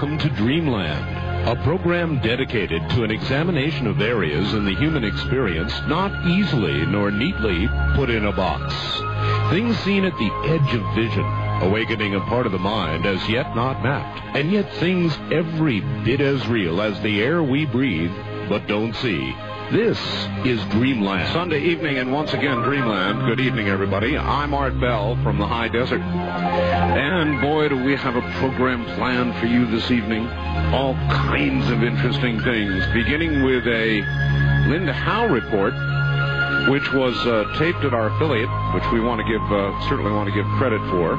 Welcome to Dreamland, a program dedicated to an examination of areas in the human experience not easily nor neatly put in a box. Things seen at the edge of vision, awakening a part of the mind as yet not mapped, and yet things every bit as real as the air we breathe but don't see. This is Dreamland. Sunday evening, and once again, Dreamland. Good evening, everybody. I'm Art Bell from the High Desert. And boy, do we have a program planned for you this evening. All kinds of interesting things, beginning with a Linda Howe report, which was uh, taped at our affiliate, which we want to give, uh, certainly want to give credit for,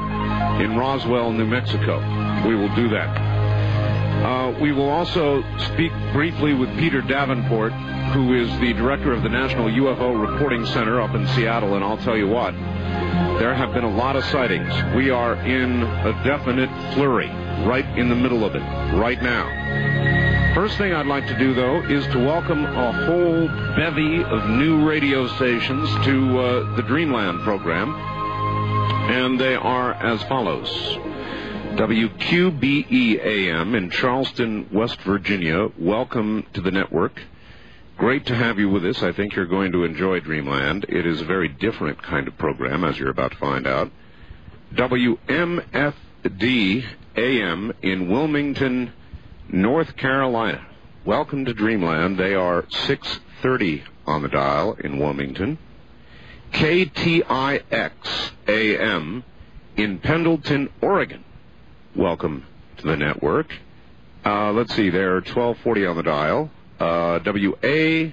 in Roswell, New Mexico. We will do that. Uh, we will also speak briefly with Peter Davenport, who is the director of the National UFO Reporting Center up in Seattle, and I'll tell you what, there have been a lot of sightings. We are in a definite flurry, right in the middle of it, right now. First thing I'd like to do, though, is to welcome a whole bevy of new radio stations to uh, the Dreamland program, and they are as follows. WQBE AM in Charleston, West Virginia. Welcome to the network. Great to have you with us. I think you're going to enjoy Dreamland. It is a very different kind of program, as you're about to find out. WMFD AM in Wilmington, North Carolina. Welcome to Dreamland. They are 630 on the dial in Wilmington. KTIX AM in Pendleton, Oregon welcome to the network. Uh, let's see, they're 1240 on the dial. Uh, W-A-R-D-A-M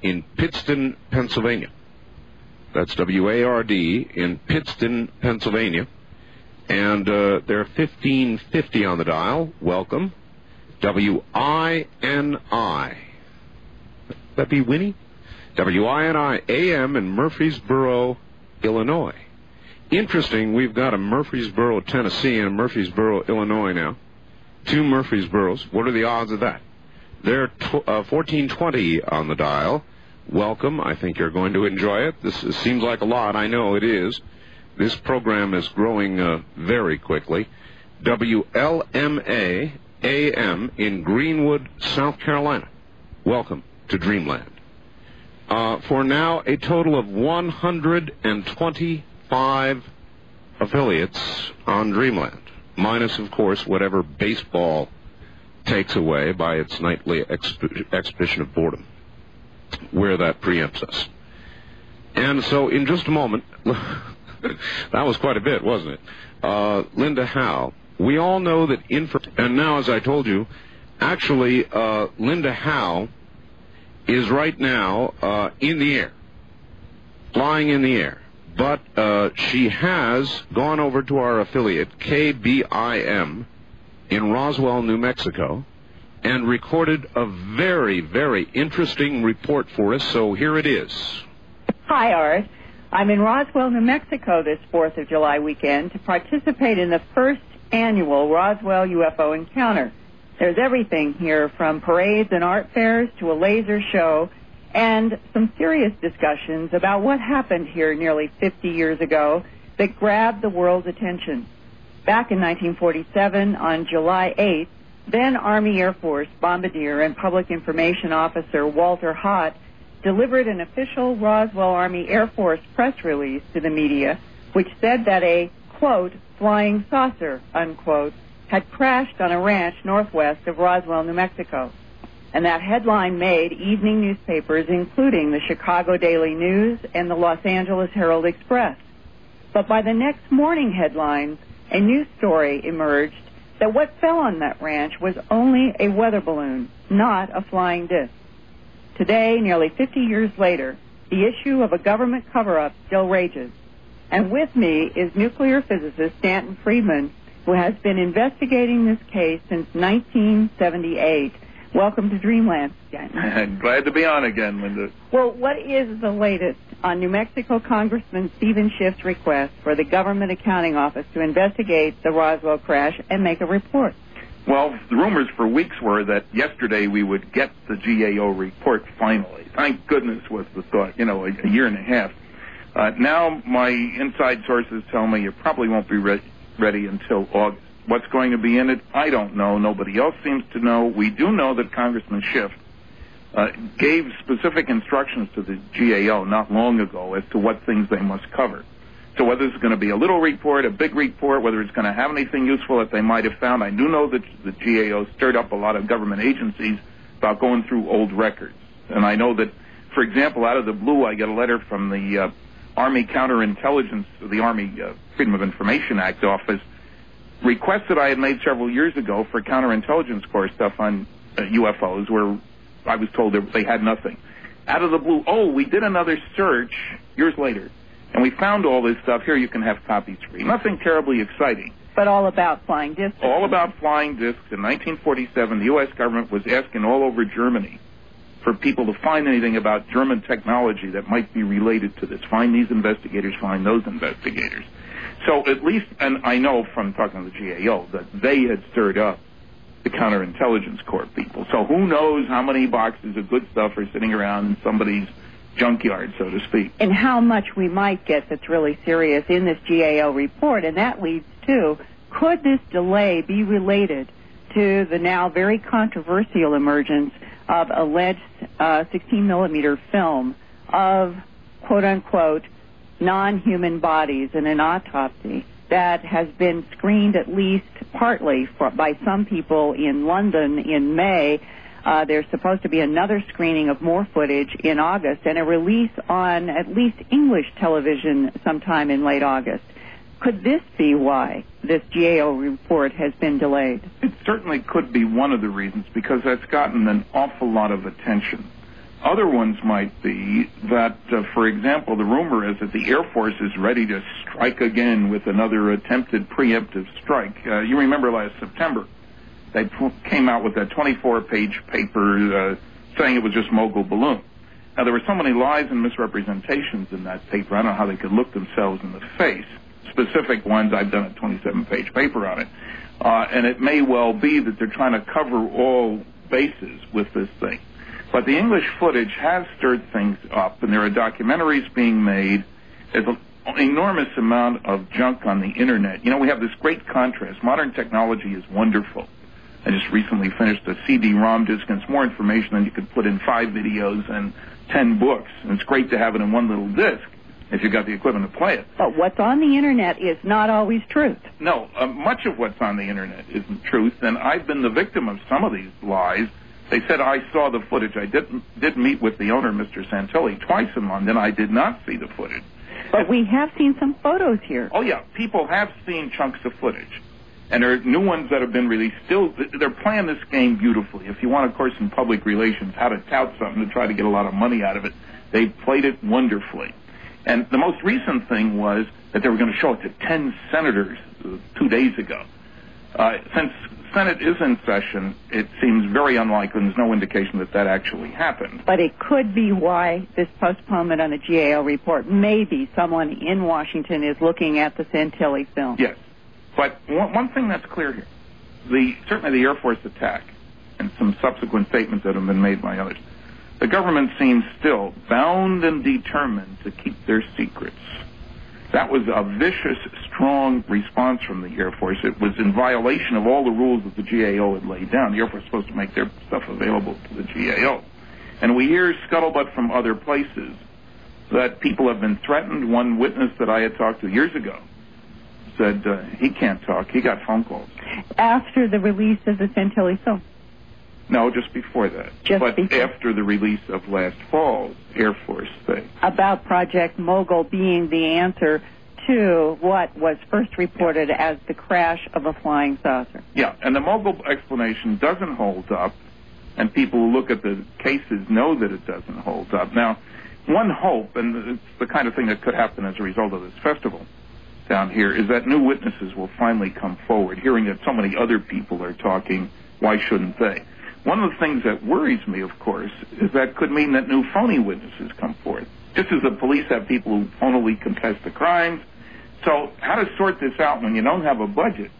in Pittston, Pennsylvania. That's W-A-R-D in Pittston, Pennsylvania. And uh, they're 1550 on the dial. Welcome. W-I-N-I. That be Winnie? W-I-N-I A-M in Murfreesboro, Illinois. Interesting, we've got a Murfreesboro, Tennessee, and a Murfreesboro, Illinois now. Two Murfreesboros. What are the odds of that? They're tw- uh, 1420 on the dial. Welcome. I think you're going to enjoy it. This is, seems like a lot. I know it is. This program is growing uh, very quickly. WLMA AM in Greenwood, South Carolina. Welcome to Dreamland. Uh, for now, a total of 125 affiliates on Dreamland, minus, of course, whatever baseball takes away by its nightly exp- exhibition of boredom, where that preempts us. And so, in just a moment, that was quite a bit, wasn't it? Uh, Linda Howe. We all know that info, and now, as I told you, actually, uh, Linda Howe is right now uh, in the air, flying in the air but uh, she has gone over to our affiliate, KBIM, in Roswell, New Mexico, and recorded a very, very interesting report for us. So here it is. Hi, Art. I'm in Roswell, New Mexico this 4th of July weekend to participate in the first annual Roswell UFO Encounter. There's everything here from parades and art fairs to a laser show and some serious discussions about what happened here nearly 50 years ago that grabbed the world's attention. Back in 1947, on July 8th, then Army Air Force bombardier and public information officer Walter Haut delivered an official Roswell Army Air Force press release to the media, which said that a, quote, flying saucer, unquote, had crashed on a ranch northwest of Roswell, New Mexico and that headline made evening newspapers, including the Chicago Daily News and the Los Angeles Herald Express. But by the next morning headlines, a new story emerged that what fell on that ranch was only a weather balloon, not a flying disc. Today, nearly 50 years later, the issue of a government cover-up still rages. And with me is nuclear physicist Stanton Friedman, who has been investigating this case since 1978 Welcome to Dreamland again. Glad to be on again, Linda. Well, what is the latest on New Mexico Congressman Stephen Schiff's request for the Government Accounting Office to investigate the Roswell crash and make a report? Well, the rumors for weeks were that yesterday we would get the GAO report finally. Thank goodness was the thought, you know, a, a year and a half. Uh, now my inside sources tell me it probably won't be re- ready until August. What's going to be in it? I don't know. Nobody else seems to know. We do know that Congressman Schiff uh, gave specific instructions to the GAO not long ago as to what things they must cover. So whether it's going to be a little report, a big report, whether it's going to have anything useful that they might have found, I do know that the GAO stirred up a lot of government agencies about going through old records. And I know that, for example, out of the blue, I get a letter from the uh, Army Counterintelligence, the Army uh, Freedom of Information Act office, requests that I had made several years ago for counterintelligence corps stuff on uh, UFOs, where I was told they had nothing. Out of the blue, oh, we did another search years later, and we found all this stuff. Here, you can have copies free. Nothing terribly exciting. But all about flying discs. All about flying discs. In 1947, the U.S. government was asking all over Germany for people to find anything about German technology that might be related to this. Find these investigators, find those investigators. So at least, and I know from talking to the GAO that they had stirred up the counterintelligence corps people. So who knows how many boxes of good stuff are sitting around in somebody's junkyard, so to speak. And how much we might get that's really serious in this GAO report, and that leads to could this delay be related to the now very controversial emergence of alleged uh, 16 millimeter film of quote unquote non-human bodies in an autopsy that has been screened at least partly for, by some people in London in May. Uh, there's supposed to be another screening of more footage in August and a release on at least English television sometime in late August. Could this be why this GAO report has been delayed? It certainly could be one of the reasons because that's gotten an awful lot of attention. Other ones might be that, uh, for example, the rumor is that the Air Force is ready to strike again with another attempted preemptive strike. Uh, you remember last September, they came out with that 24-page paper uh, saying it was just mogul balloon. Now, there were so many lies and misrepresentations in that paper, I don't know how they could look themselves in the face. Specific ones, I've done a 27-page paper on it. Uh, and it may well be that they're trying to cover all bases with this thing. But the English footage has stirred things up, and there are documentaries being made. There's an enormous amount of junk on the internet. You know, we have this great contrast. Modern technology is wonderful. I just recently finished a CD-ROM disc, and it's more information than you could put in five videos and ten books. And it's great to have it in one little disc if you've got the equipment to play it. But what's on the internet is not always truth. No, uh, much of what's on the internet isn't truth, and I've been the victim of some of these lies they said I saw the footage. I didn't. did meet with the owner, Mr. Santilli, twice in London. I did not see the footage. But we have seen some photos here. Oh yeah, people have seen chunks of footage, and there are new ones that have been released. Still, they're playing this game beautifully. If you want, of course, in public relations, how to tout something to try to get a lot of money out of it, they played it wonderfully. And the most recent thing was that they were going to show it to ten senators uh, two days ago. Uh, since Senate is in session, it seems very unlikely, and there's no indication that that actually happened. But it could be why this postponement on the GAO report. Maybe someone in Washington is looking at the Santilli film. Yes. But one, one thing that's clear here, the certainly the Air Force attack and some subsequent statements that have been made by others, the government seems still bound and determined to keep their secrets. That was a vicious, strong response from the Air Force. It was in violation of all the rules that the GAO had laid down. The Air Force was supposed to make their stuff available to the GAO. And we hear scuttlebutt from other places that people have been threatened. One witness that I had talked to years ago said uh, he can't talk. He got phone calls. After the release of the Santilli film? No, just before that. Just but before. after the release of last fall's Air Force thing. About Project Mogul being the answer to what was first reported as the crash of a flying saucer. Yeah, and the Mogul explanation doesn't hold up, and people who look at the cases know that it doesn't hold up. Now, one hope, and it's the kind of thing that could happen as a result of this festival down here, is that new witnesses will finally come forward. Hearing that so many other people are talking, why shouldn't they? One of the things that worries me, of course, is that could mean that new phony witnesses come forth. Just as the police have people who phonily confess to crimes. So how to sort this out when you don't have a budget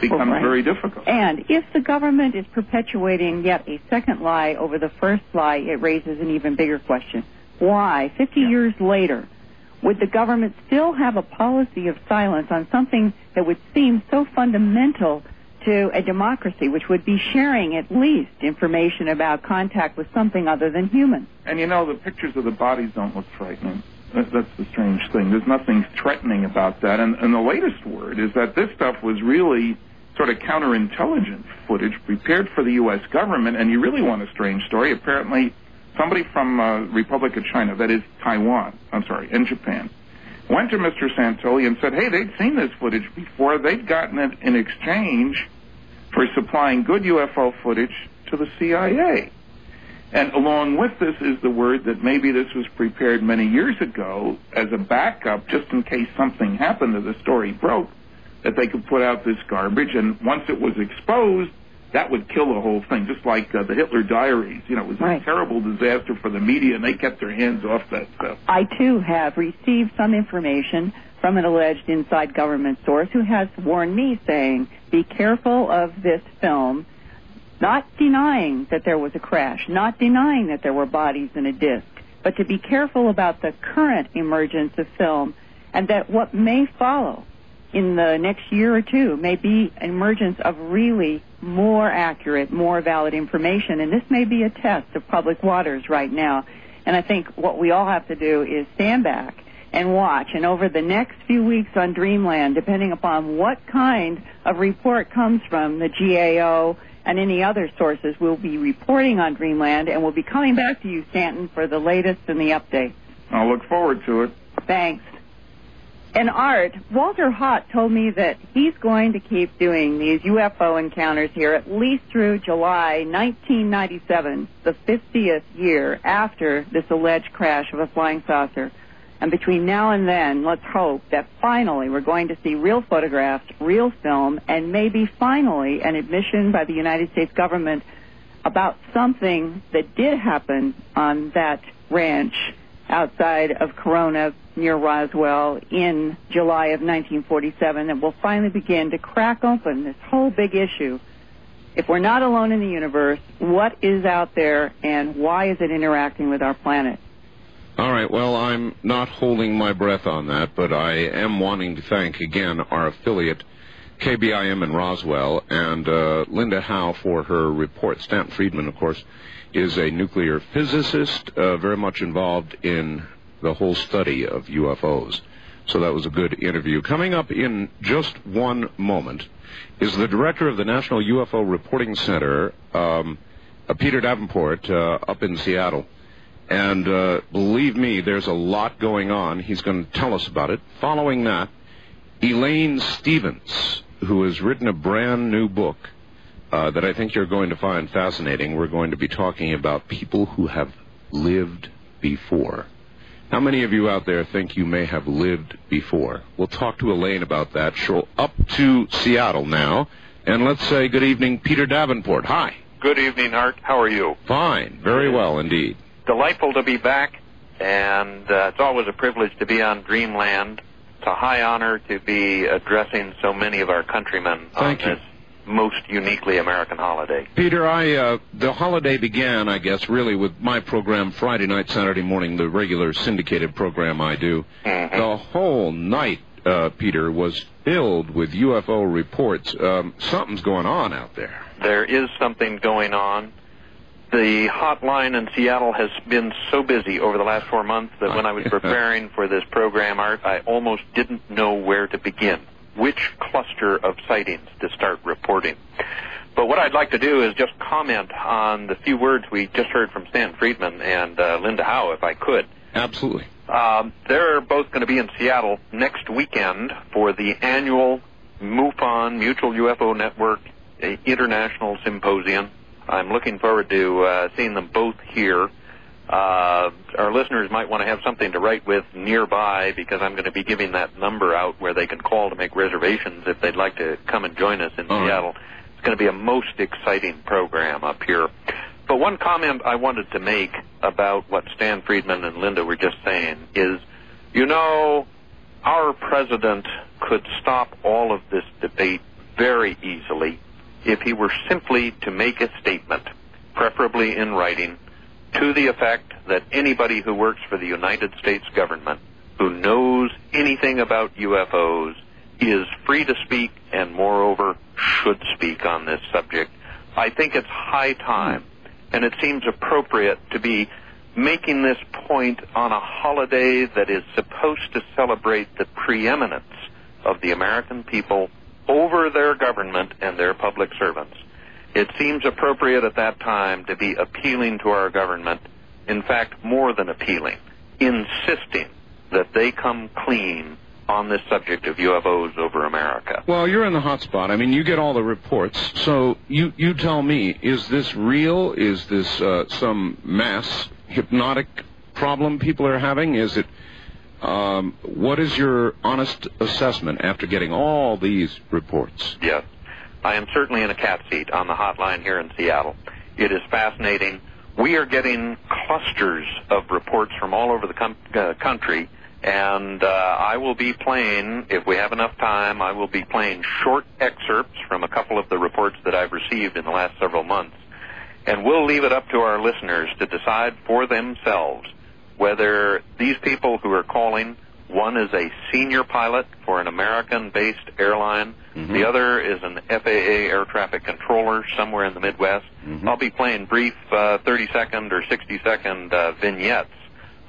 becomes Well, right. very difficult. And if the government is perpetuating yet a second lie over the first lie, it raises an even bigger question. Why, 50 Yeah. years later, would the government still have a policy of silence on something that would seem so fundamental to a democracy, which would be sharing at least information about contact with something other than human? And you know, the pictures of the bodies don't look frightening. That's the strange thing. There's nothing threatening about that. And, and the latest word is that this stuff was really sort of counterintelligence footage prepared for the U.S. government. And you really want a strange story. Apparently, somebody from uh, Republic of China, that is Taiwan, I'm sorry, and Japan, went to Mr. Santilli and said, hey, they'd seen this footage before. They'd gotten it in exchange for supplying good UFO footage to the CIA. And along with this is the word that maybe this was prepared many years ago as a backup just in case something happened or the story broke, that they could put out this garbage. And once it was exposed, that would kill the whole thing, just like uh, the Hitler diaries. You know, it was Right. a terrible disaster for the media, and they kept their hands off that stuff. I too have received some information from an alleged inside government source who has warned me saying, be careful of this film, not denying that there was a crash, not denying that there were bodies in a disc, but to be careful about the current emergence of film and that what may follow in the next year or two may be emergence of really more accurate, more valid information. And this may be a test of public waters right now. And I think what we all have to do is stand back and watch. And over the next few weeks on Dreamland, depending upon what kind of report comes from the GAO and any other sources, we'll be reporting on Dreamland and we'll be coming back to you, Stanton, for the latest and the updates. I'll look forward to it. Thanks. And Art, Walter Haut told me that he's going to keep doing these UFO encounters here at least through July 1997, the 50th year after this alleged crash of a flying saucer. And between now and then, let's hope that finally we're going to see real photographs, real film, and maybe finally an admission by the United States government about something that did happen on that ranch outside of Corona near Roswell in July of 1947 that will finally begin to crack open this whole big issue. If we're not alone in the universe, what is out there and why is it interacting with our planet? All right, well, I'm not holding my breath on that, but I am wanting to thank again our affiliate, KBIM in Roswell, and uh, Linda Howe for her report. Stanton Friedman, of course, is a nuclear physicist, uh, very much involved in the whole study of UFOs. So that was a good interview. Coming up in just one moment is the director of the National UFO Reporting Center, um, uh, Peter Davenport, uh, up in Seattle. And uh, believe me, there's a lot going on. He's going to tell us about it. Following that, Elaine Stevens, who has written a brand new book uh, that I think you're going to find fascinating. We're going to be talking about people who have lived before. How many of you out there think you may have lived before? We'll talk to Elaine about that. She'll up to Seattle now. And let's say good evening, Peter Davenport. Hi. Good evening, Art. How are you? Fine. Very well indeed. Delightful to be back, and uh, it's always a privilege to be on Dreamland. It's a high honor to be addressing so many of our countrymen Thank on you. this most uniquely American holiday. Peter, I uh, the holiday began, I guess, really with my program Friday night, Saturday morning, the regular syndicated program I do. Mhm. The whole night, uh, Peter, was filled with UFO reports. Um, something's going on out there. There is something going on. The hotline in Seattle has been so busy over the last four months that when I was preparing for this program, Art, I almost didn't know where to begin, which cluster of sightings to start reporting. But what I'd like to do is just comment on the few words we just heard from Stan Friedman and uh, Linda Howe, if I could. Absolutely. Um, they're both going to be in Seattle next weekend for the annual MUFON Mutual UFO Network uh, International Symposium. I'm looking forward to uh, seeing them both here. Uh, our listeners might want to have something to write with nearby because I'm going to be giving that number out where they can call to make reservations if they'd like to come and join us in. Seattle. It's going to be a most exciting program up here. But one comment I wanted to make about what Stan Friedman and Linda were just saying is, you know, our president could stop all of this debate very easily if he were simply to make a statement, preferably in writing, to the effect that anybody who works for the United States government who knows anything about UFOs is free to speak and moreover should speak on this subject. I think it's high time and it seems appropriate to be making this point on a holiday that is supposed to celebrate the preeminence of the American people over their government and their public servants. It seems appropriate at that time to be appealing to our government, in fact, more than appealing, insisting that they come clean on this subject of UFOs over America. Well, you're in the hot spot. I mean, you get all the reports. So you, you tell me, is this real? Is this uh, some mass hypnotic problem people are having? Is it um, what is your honest assessment after getting all these reports? Yes. I am certainly in a cat seat on the hotline here in Seattle. It is fascinating. We are getting clusters of reports from all over the com- uh, country, and uh, I will be playing, if we have enough time, I will be playing short excerpts from a couple of the reports that I've received in the last several months. And we'll leave it up to our listeners to decide for themselves whether these people who are calling, one is a senior pilot for an American-based airline, Mhm. the other is an FAA air traffic controller somewhere in the Midwest. Mhm. I'll be playing brief uh, 30-second or 60-second uh, vignettes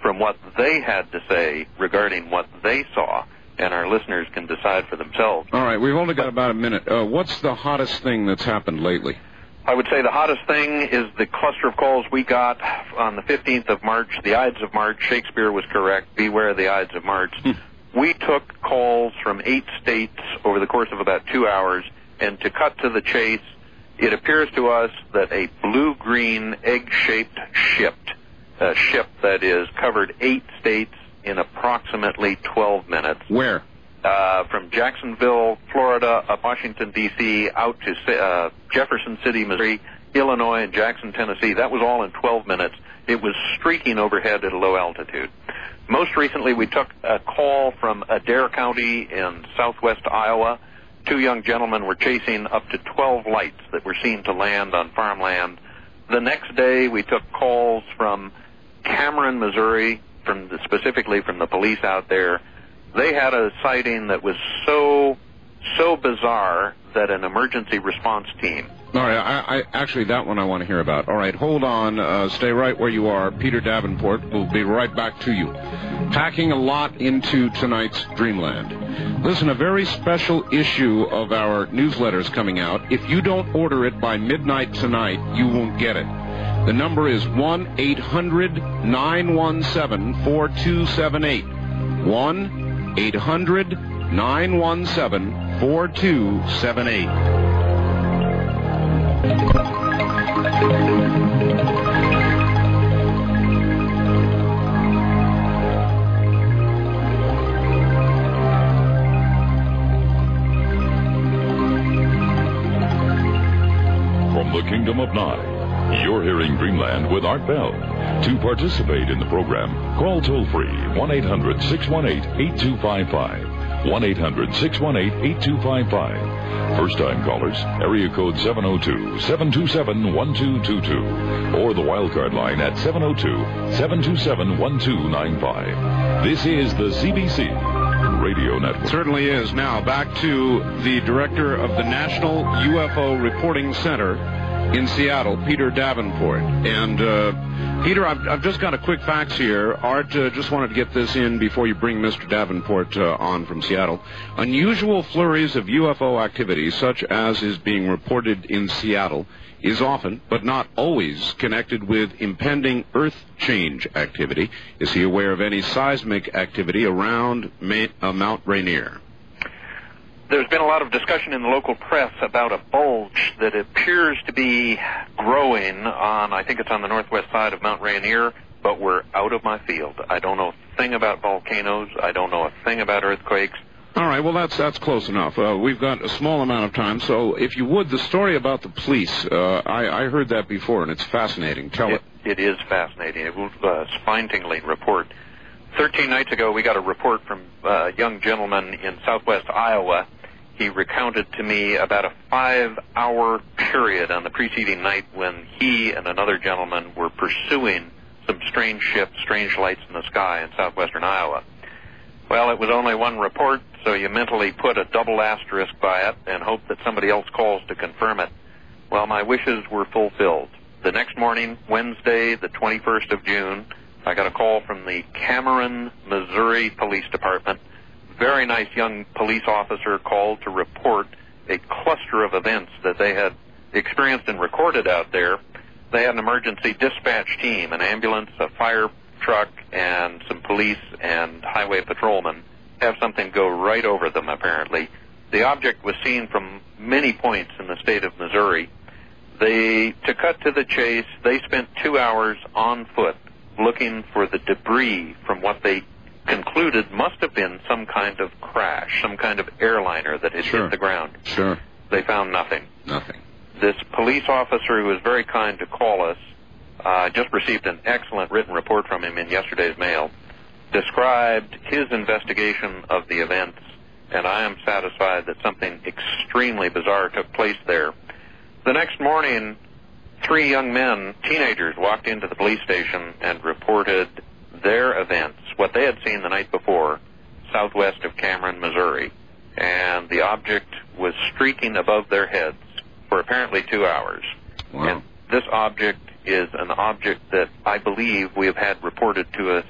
from what they had to say regarding what they saw, and our listeners can decide for themselves. All right, we've only got about a minute. Uh, what's the hottest thing that's happened lately? I would say the hottest thing is the cluster of calls we got on the 15th of March, the Ides of March. Shakespeare was correct. Beware the Ides of March. Hmm. we took calls from eight states over the course of about two hours, and to cut to the chase, it appears to us that a blue-green egg-shaped ship, a ship that is covered eight states in approximately 12 minutes, Where? Uh, from Jacksonville, Florida, up Washington D.C., out to uh, Jefferson City, Missouri, Illinois, and Jackson, Tennessee. That was all in 12 minutes. It was streaking overhead at a low altitude. Most recently, we took a call from Adair County in southwest Iowa. Two young gentlemen were chasing up to 12 lights that were seen to land on farmland. The next day, we took calls from Cameron, Missouri, from the, specifically from the police out there. They had a sighting that was so so bizarre that an emergency response team. All right, I, I actually that one I want to hear about. All right, hold on, uh, stay right where you are. Peter Davenport will be right back to you. Packing a lot into tonight's Dreamland. Listen, a very special issue of our newsletters coming out. If you don't order it by midnight tonight, you won't get it. The number is 1 800 917 4278. 1 800 917 4278. From the Kingdom of Nye, you're hearing Dreamland with Art Bell. To participate in the program, call toll free 1 800 618 8255. 1 800 618 8255. First time callers, area code 702 727 1222. Or the wildcard line at 702 727 1295. This is the CBC Radio Network. Certainly is. Now, back to the director of the National UFO Reporting Center in Seattle, Peter Davenport. And, uh, Peter, I've, I've just got a quick fax here. Art uh, just wanted to get this in before you bring Mr. Davenport uh, on from Seattle. Unusual flurries of UFO activity, such as is being reported in Seattle, is often, but not always, connected with impending Earth change activity. Is he aware of any seismic activity around Ma- uh, Mount Rainier? There's been a lot of discussion in the local press about a bulge that appears to be growing on, I think it's on the northwest side of Mount Rainier, but we're out of my field. I don't know a thing about volcanoes. I don't know a thing about earthquakes. All right, well, that's that's close enough. Uh, we've got a small amount of time, so if you would, the story about the police, uh, I, I heard that before, and it's fascinating. Tell it. It is fascinating. It was a spine-tingling report. Thirteen nights ago, we got a report from a young gentleman in southwest Iowa. He recounted to me about a five-hour period on the preceding night when he and another gentleman were pursuing some strange ships, strange lights in the sky in southwestern Iowa. Well, it was only one report, so you mentally put a double asterisk by it and hope that somebody else calls to confirm it. Well, my wishes were fulfilled. The next morning, Wednesday, the 21st of June, I got a call from the Cameron, Missouri Police Department. Very nice young police officer called to report a cluster of events that they had experienced and recorded out there. They had an emergency dispatch team, an ambulance, a fire truck, and some police and highway patrolmen have something go right over them, apparently. The object was seen from many points in the state of Missouri. They, to cut to the chase, they spent two hours on foot looking for the debris from what they concluded must have been some kind of crash, some kind of airliner that had Sure. hit the ground. Sure. They found nothing. Nothing. This police officer who was very kind to call us, uh, just received an excellent written report from him in yesterday's mail, described his investigation of the events, and I am satisfied that something extremely bizarre took place there. The next morning, three young men, teenagers, walked into the police station and reported their events, what they had seen the night before, southwest of Cameron, Missouri. And the object was streaking above their heads for apparently two hours. Wow. And this object is an object that I believe we have had reported to us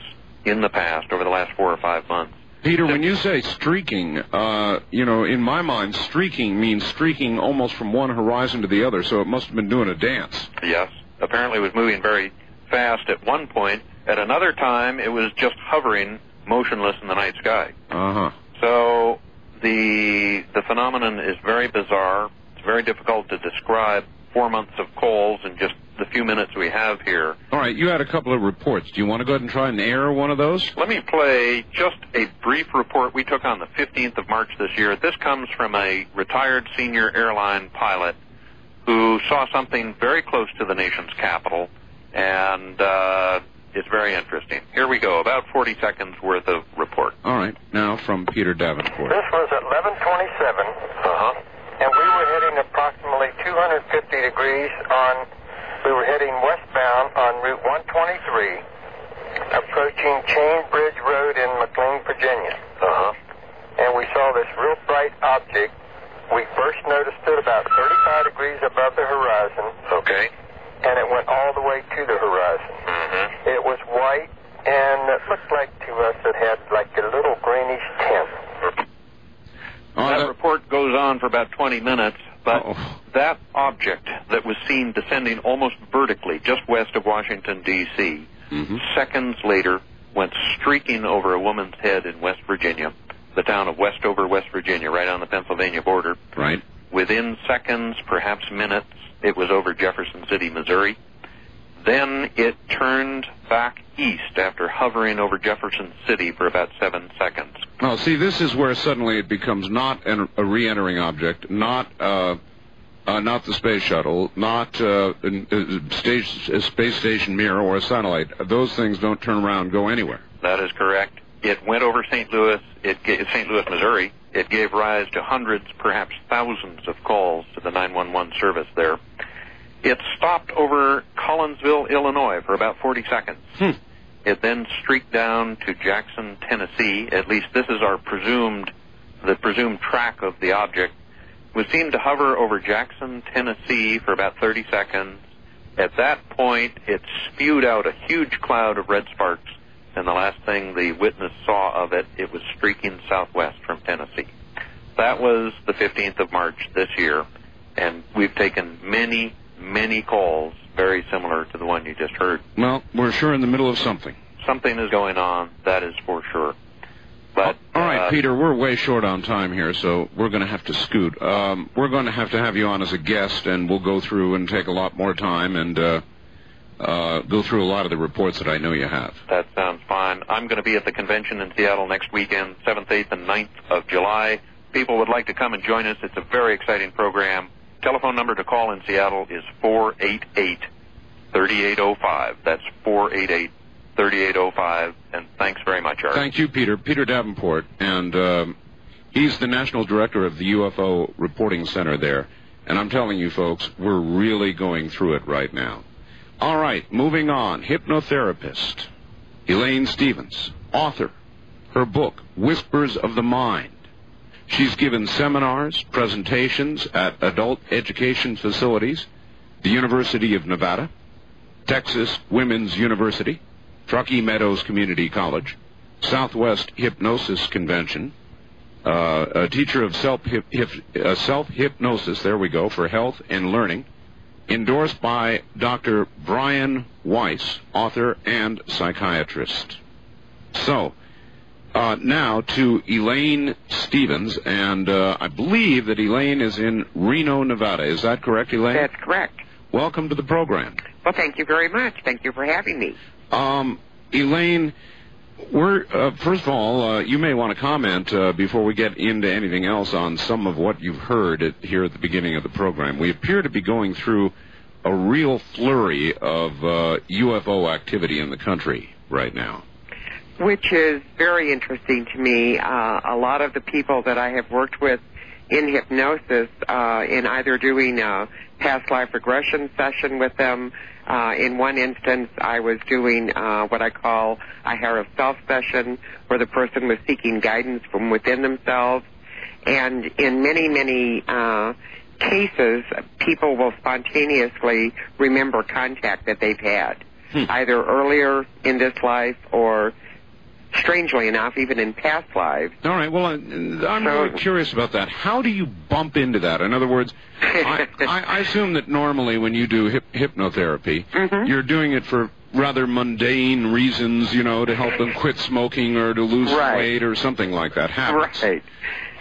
in the past over the last four or five months. Peter, when you say streaking, uh, you know, in my mind, streaking means streaking almost from one horizon to the other, so it must have been doing a dance. Yes, apparently it was moving very fast at one point. At another time, it was just hovering motionless in the night sky. Uh huh. So the the phenomenon is very bizarre. It's very difficult to describe four months of calls in just the few minutes we have here. All right, you had a couple of reports. Do you want to go ahead and try and air one of those? Let me play just a brief report we took on the 15th of March this year. This comes from a retired senior airline pilot who saw something very close to the nation's capital, and uh, it's very interesting. Here we go, about 40 seconds worth of report. All right, now from Peter Davenport. This was at 1127, Uh-huh. and we were heading approximately 250 degrees on, we were heading westbound on Route 123, approaching Chain Bridge Road in McLean, Virginia. Uh-huh. And we saw this real bright object. We first noticed it about 35 degrees above the horizon, Okay. And it went all the way to the horizon. Mm-hmm. It was white, and it looked like to us it had like a little greenish tint. Oh, that that- report goes on for about 20 minutes, but Uh-oh. that object that was seen descending almost vertically just west of Washington, D.C., Mhm. seconds later went streaking over a woman's head in West Virginia, the town of Westover, West Virginia, right on the Pennsylvania border. Right. Within seconds, perhaps minutes, it was over Jefferson City, Missouri. Then it turned back east after hovering over Jefferson City for about seven seconds. Well, see, this is where suddenly it becomes not an, a re-entering object, not uh, uh, not the space shuttle, not uh, a, stage, a space station mirror or a satellite. Those things don't turn around and go anywhere. That is correct. It went over St. Louis, it St. Louis, Missouri. It gave rise to hundreds, perhaps thousands of calls to the 911 service there. It stopped over Collinsville, Illinois for about 40 seconds. Hmm. It then streaked down to Jackson, Tennessee. At least this is our presumed, the presumed track of the object. Was seen to hover over Jackson, Tennessee for about 30 seconds. At that point, it spewed out a huge cloud of red sparks, and the last thing the witness saw of it, it was streaking southwest from Tennessee. That was the 15th of March this year, and we've taken many, many calls very similar to the one you just heard. Well, we're sure in the middle of something. Something is going on, that is for sure. But All right, uh, Peter, we're way short on time here, so we're going to have to scoot. Um, we're going to have to have you on as a guest, and we'll go through and take a lot more time and uh, uh, go through a lot of the reports that I know you have. That sounds fine. I'm going to be at the convention in Seattle next weekend, 7th, 8th, and 9th of July. People would like to come and join us. It's a very exciting program. Telephone number to call in Seattle is 488 3805. That's 488 3805. And thanks very much, Art. Thank you, Peter. Peter Davenport, and um, he's the national director of the UFO Reporting Center there. And I'm telling you, folks, we're really going through it right now. All right, moving on. Hypnotherapist Elaine Stevens, author her book, Whispers of the Mind. She's given seminars, presentations at adult education facilities, the University of Nevada, Texas Women's University, Truckee Meadows Community College, Southwest Hypnosis Convention, uh, a teacher of self uh, self hypnosis. There we go for health and learning. Endorsed by Dr. Brian Weiss, author and psychiatrist. So, uh, now to Elaine Stevens, and uh, I believe that Elaine is in Reno, Nevada. Is that correct, Elaine? That's correct. Welcome to the program. Well, thank you very much. Thank you for having me. Um, Elaine, we're uh, first of all, uh, you may want to comment uh, before we get into anything else on some of what you've heard at, here at the beginning of the program. We appear to be going through a real flurry of UFO uh, activity in the country right now. Which is very interesting to me. Uh, a lot of the people that I have worked with in hypnosis, uh, in either doing a past life regression session with them, uh, in one instance, I was doing uh, what I call a higher self session, where the person was seeking guidance from within themselves. And in many, many uh, cases, people will spontaneously remember contact that they've had, hmm. either earlier in this life or strangely enough, even in past lives. All right. Well, I'm so, really curious about that. How do you bump into that? In other words, I, I, assume that normally when you do hip, hypnotherapy, mm-hmm. you're doing it for rather mundane reasons, you know, to help them quit smoking or to lose right. weight or something like that. Happens. Right.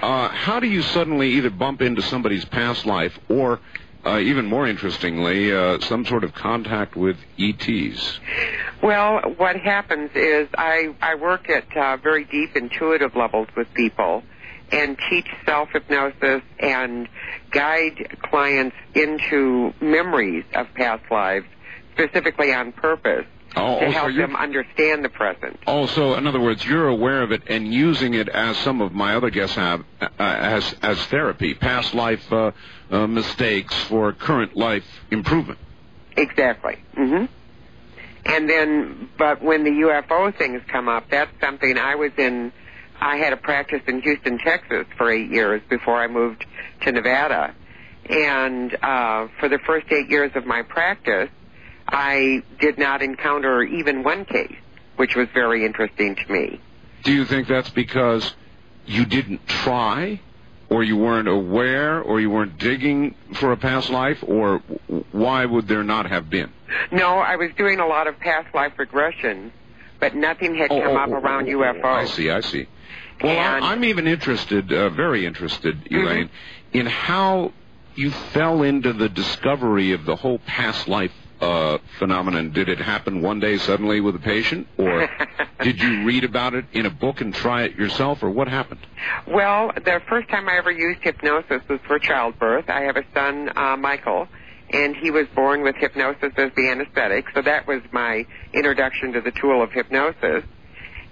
Uh, how do you suddenly either bump into somebody's past life or uh, even more interestingly, uh, some sort of contact with ETs. Well, what happens is I, I work at uh, very deep intuitive levels with people and teach self-hypnosis and guide clients into memories of past lives, specifically on purpose. Oh, to oh, help so them understand the present. Oh, so in other words, you're aware of it and using it as some of my other guests have, uh, as as therapy, past life uh, uh, mistakes for current life improvement. Exactly. Mm-hmm. And then, but when the UFO things come up, that's something I was in. I had a practice in Houston, Texas, for eight years before I moved to Nevada, and uh, for the first eight years of my practice. I did not encounter even one case, which was very interesting to me. Do you think that's because you didn't try, or you weren't aware, or you weren't digging for a past life, or why would there not have been? No, I was doing a lot of past life regression, but nothing had oh, come oh, up oh, around oh, UFO. I see, I see. Well, and, I'm even interested, uh, very interested, mm-hmm. Elaine, mm-hmm. in how you fell into the discovery of the whole past life uh, phenomenon? Did it happen one day suddenly with a patient, or did you read about it in a book and try it yourself, or what happened? Well, the first time I ever used hypnosis was for childbirth. I have a son, uh, Michael, and he was born with hypnosis as the anesthetic, so that was my introduction to the tool of hypnosis.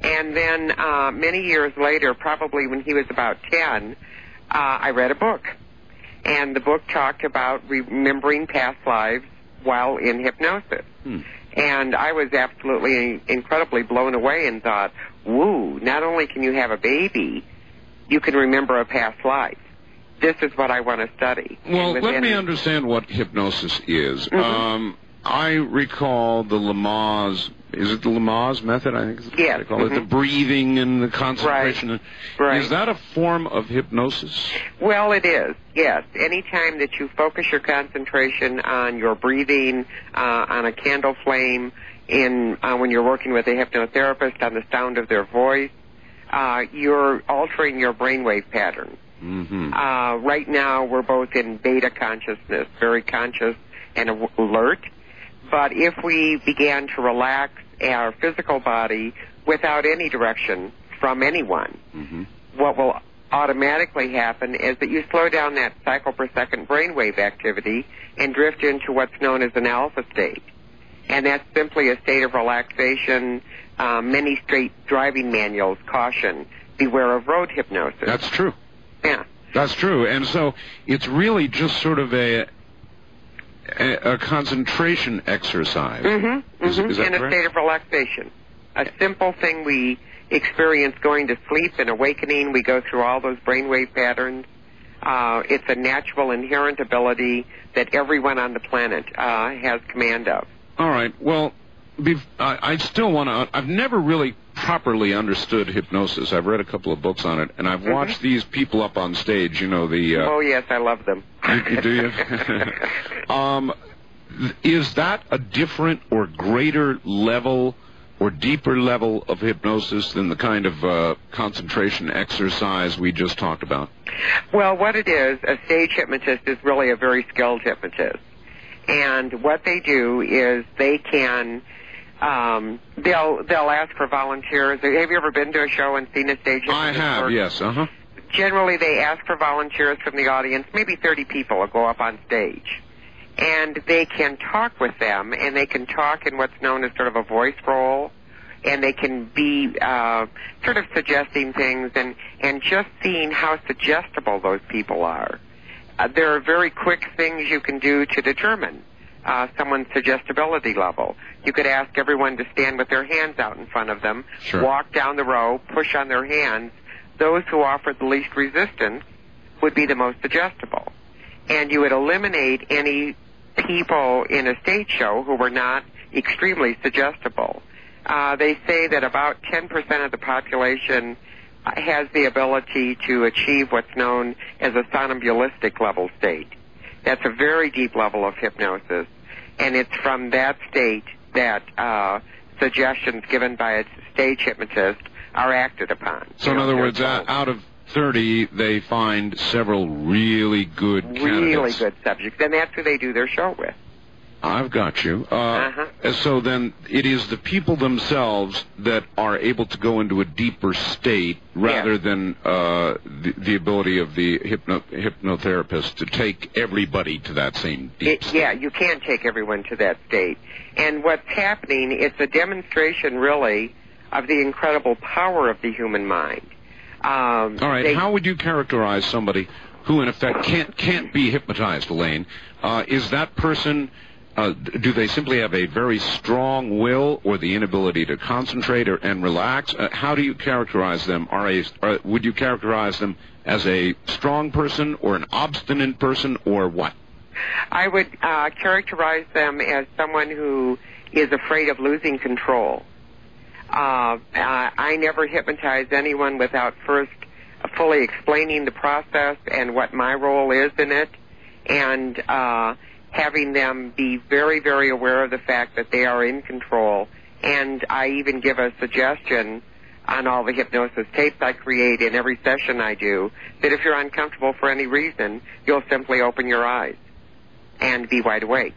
And then uh, many years later, probably when he was about 10, uh, I read a book. And the book talked about remembering past lives while in hypnosis. Hmm. And I was absolutely incredibly blown away and thought, woo, not only can you have a baby, you can remember a past life. This is what I want to study. Well, let me understand what hypnosis is. Mm-hmm. Um, I recall the Lamaze is it the Lamaze method? I think what they call mm-hmm. it. The breathing and the concentration. Right. right. Is that a form of hypnosis? Well, it is. Yes. Anytime that you focus your concentration on your breathing, uh, on a candle flame, in uh, when you're working with a hypnotherapist on the sound of their voice, uh, you're altering your brainwave pattern. Mm-hmm. Uh, right now, we're both in beta consciousness, very conscious and alert but if we began to relax our physical body without any direction from anyone, mm-hmm. what will automatically happen is that you slow down that cycle per second brainwave activity and drift into what's known as an alpha state. And that's simply a state of relaxation. Um, many straight driving manuals caution, beware of road hypnosis. That's true. Yeah. That's true. And so it's really just sort of a a, a concentration exercise. Mm-hmm, is, mm-hmm. is in correct? a state of relaxation. a simple thing we experience going to sleep and awakening. We go through all those brainwave patterns. Uh, it's a natural, inherent ability that everyone on the planet uh, has command of. All right. Well, I, I still want to. I've never really properly understood hypnosis. I've read a couple of books on it, and I've watched these people up on stage. You know the. Uh, oh yes, I love them. you do you? um, is that a different or greater level or deeper level of hypnosis than the kind of uh, concentration exercise we just talked about? Well, what it is, a stage hypnotist is really a very skilled hypnotist. And what they do is they can um, they'll they'll ask for volunteers. Have you ever been to a show and seen a stage? I have, work? yes. Uh huh. Generally, they ask for volunteers from the audience. Maybe 30 people will go up on stage. And they can talk with them, and they can talk in what's known as sort of a voice role, and they can be uh, sort of suggesting things and, and just seeing how suggestible those people are. Uh, there are very quick things you can do to determine uh, someone's suggestibility level. You could ask everyone to stand with their hands out in front of them, Sure. walk down the row, push on their hands. Those who offered the least resistance would be the most suggestible. And you would eliminate any people in a stage show who were not extremely suggestible. Uh, they say that about 10% of the population has the ability to achieve what's known as a somnambulistic level state. That's a very deep level of hypnosis, and it's from that state that uh, suggestions given by a stage hypnotist are acted upon. So, in You know, other words, out, told. out of 30, they find several really good really candidates. good subjects, and that's who they do their show with. I've got you. Uh, Uh-huh. So then it is the people themselves that are able to go into a deeper state rather Yes. than uh, the, the ability of the hypno- hypnotherapist to take everybody to that same deep It, state. yeah, you can take everyone to that state. And what's happening, it's a demonstration, really, of the incredible power of the human mind. Um, All right. they- How would you characterize somebody who, in effect, can't can't be hypnotized, Elaine? Uh, is that person? Uh, do they simply have a very strong will, or the inability to concentrate or, and relax? Uh, how do you characterize them? Are a are, would you characterize them as a strong person, or an obstinate person, or what? I would uh, characterize them as someone who is afraid of losing control. Uh, I never hypnotize anyone without first fully explaining the process and what my role is in it, and uh, having them be very, very aware of the fact that they are in control. And I even give a suggestion on all the hypnosis tapes I create in every session I do that if you're uncomfortable for any reason, you'll simply open your eyes and be wide awake.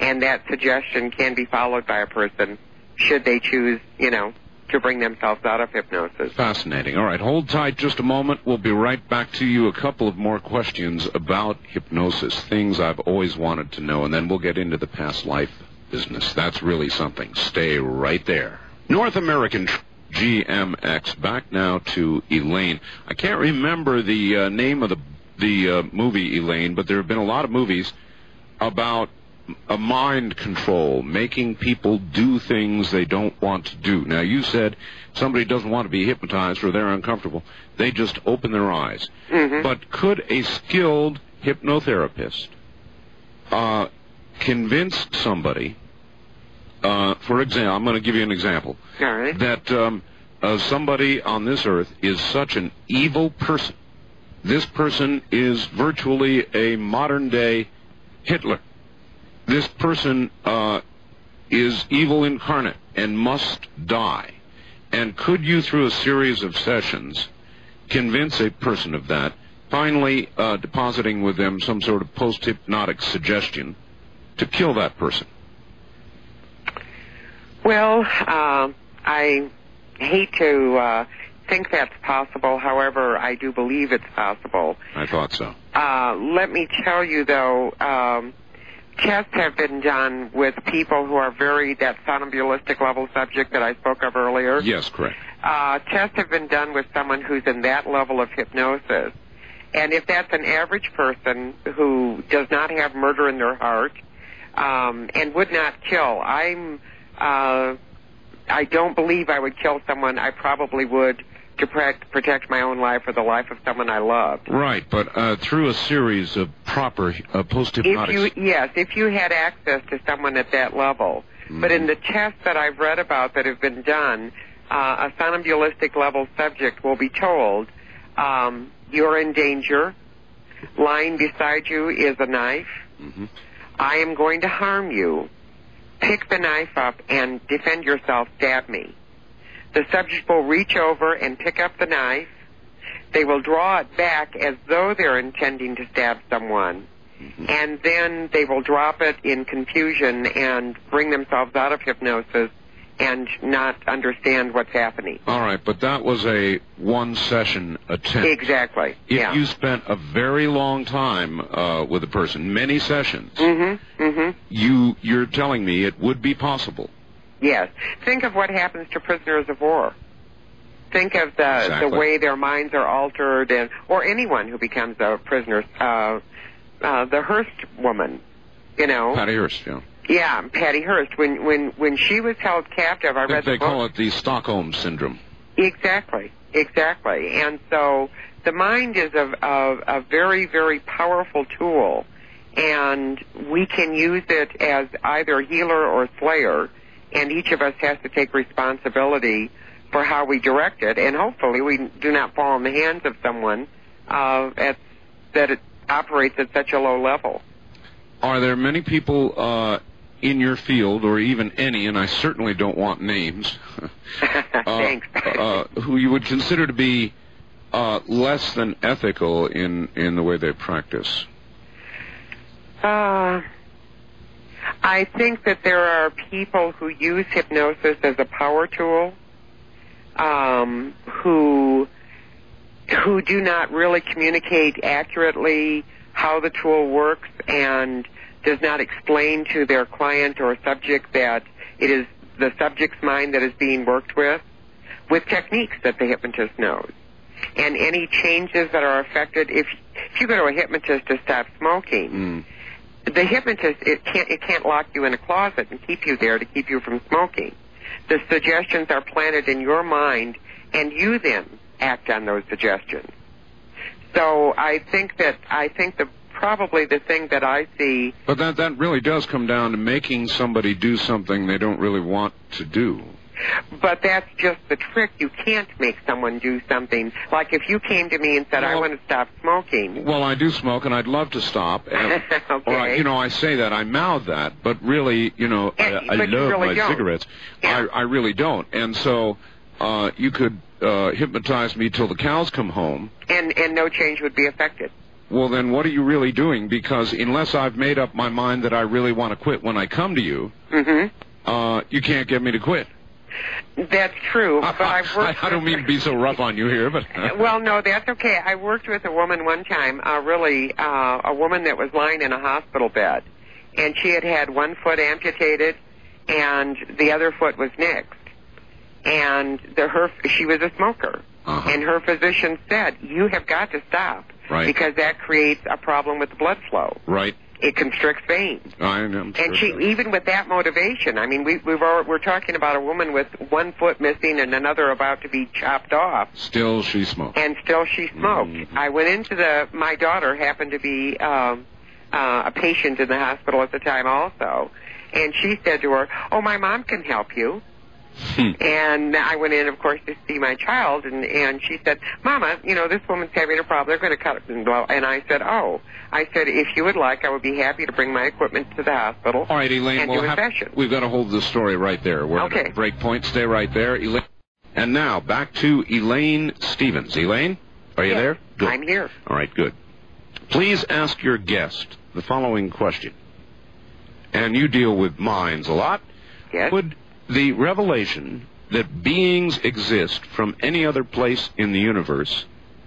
And that suggestion can be followed by a person should they choose, you know, to bring themselves out of hypnosis. Fascinating. All right, hold tight just a moment. We'll be right back to you. A couple of more questions about hypnosis, things I've always wanted to know, and then we'll get into the past life business. That's really something. Stay right there. North American GMX. Back now to Elaine. I can't remember the uh, name of the the uh, movie Elaine, but there have been a lot of movies about a mind control, making people do things they don't want to do. Now, you said somebody doesn't want to be hypnotized or they're uncomfortable. They just open their eyes. Mhm. But could a skilled hypnotherapist uh, convince somebody, uh, for example, I'm going to give you an example, right. that um, uh, somebody on this earth is such an evil person. This person is virtually a modern day Hitler. This person uh, is evil incarnate and must die. And could you, through a series of sessions, convince a person of that, finally uh, depositing with them some sort of post hypnotic suggestion to kill that person? Well, uh, I hate to uh, think that's possible. However, I do believe it's possible. I thought so. Uh, let me tell you, though, um, tests have been done with people who are very that somnambulistic level subject that I spoke of earlier. Yes, correct. Uh, tests have been done with someone who's in that level of hypnosis. And if that's an average person who does not have murder in their heart um, and would not kill, I'm uh, I don't believe I would kill someone. I probably would to protect protect my own life or the life of someone I loved. Right, but uh, through a series of proper uh, post If you yes, if you had access to someone at that level. But in the tests that I've read about that have been done, uh, a somnambulistic level subject will be told, um, "You're in danger. Lying beside you is a knife. Mhm. I am going to harm you. Pick the knife up and defend yourself. Stab me." The subject will reach over and pick up the knife. They will draw it back as though they're intending to stab someone and then they will drop it in confusion and bring themselves out of hypnosis and not understand what's happening. All right, but that was a one session attempt. Exactly. If yeah. you spent a very long time uh, with a person, many sessions, Mm-hmm. Mm-hmm. you you're telling me it would be possible. Yes. Think of what happens to prisoners of war. Think of the Exactly. the way their minds are altered, and or anyone who becomes a prisoner. Uh, uh, the Hearst woman, you know. Patty Hearst, yeah. Yeah, Patty Hearst. When when when she was held captive, I I read the they call it the Stockholm syndrome. Exactly, exactly. And so the mind is a, a, a very, very powerful tool, and we can use it as either healer or slayer, and each of us has to take responsibility for how we direct it, and hopefully we do not fall in the hands of someone uh, at, that it operates at such a low level. Are there many people uh, in your field, or even any, and I certainly don't want names, uh, Thanks. uh, who you would consider to be uh, less than ethical in, in the way they practice? Uh, I think that there are people who use hypnosis as a power tool, um, who who do not really communicate accurately how the tool works and does not explain to their client or subject that it is the subject's mind that is being worked with, with techniques that the hypnotist knows. And any changes that are affected, if if you go to a hypnotist to stop smoking, Mm. The hypnotist it can't it can't lock you in a closet and keep you there to keep you from smoking. The suggestions are planted in your mind, and you then act on those suggestions. So I think that I think the probably the thing that I see But that, that really does come down to making somebody do something they don't really want to do. But that's just the trick. You can't make someone do something. Like if you came to me and said, "I want to stop smoking," Well, I do smoke, and I'd love to stop. And, Okay. Or, I- you know, I say that, I mouth that, but really, you know, Yeah, I, I love really my don't. cigarettes. Yeah. I, I really don't. And so, uh, you could uh, hypnotize me till the cows come home. and and no change would be affected. Well, then what are you really doing? Because unless I've made up my mind that I really want to quit when I come to you, hmm uh, you can't get me to quit. That's true. But worked. I, I don't mean to be so rough on you here, but Well, no, that's okay. I worked with a woman one time, uh, really, uh, a woman that was lying in a hospital bed, and she had had one foot amputated, and the other foot was nixed, and the her she was a smoker, Uh-huh. and her physician said, "You have got to stop Right. because that creates a problem with the blood flow. right. It constricts veins." I sure And she, so. even with that motivation, I mean, we, we've al- we're talking about a woman with one foot missing and another about to be chopped off still she smoked. and still she smoked. Mhm. I went into the. My daughter happened to be um, uh, a patient in the hospital at the time, also, and she said to her, "Oh, my mom can help you." Hmm. And I went in, of course, to see my child, and and she said, "Mama, you know this woman's having a problem. They're going to cut it and blow." And I said, "Oh." I said, "If you would like, I would be happy to bring my equipment to the hospital." All right, Elaine, we'll have, we've got to hold the story right there. We're Okay. at a break point. Stay right there. Elaine. And now, back to Elaine Stevens. Elaine, are you Yes, there? Good. I'm here. All right, good. Please ask your guest the following question. And you deal with minds a lot. Yes. Would the revelation that beings exist from any other place in the universe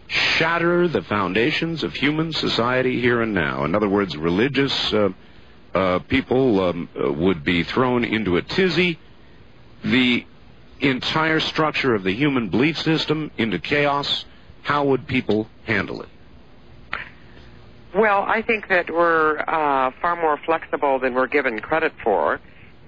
shatter the foundations of human society here and now? In other words, religious uh, uh, people um, uh, would be thrown into a tizzy, the entire structure of the human belief system into chaos. How would people handle it? Well, I think that we're uh, far more flexible than we're given credit for,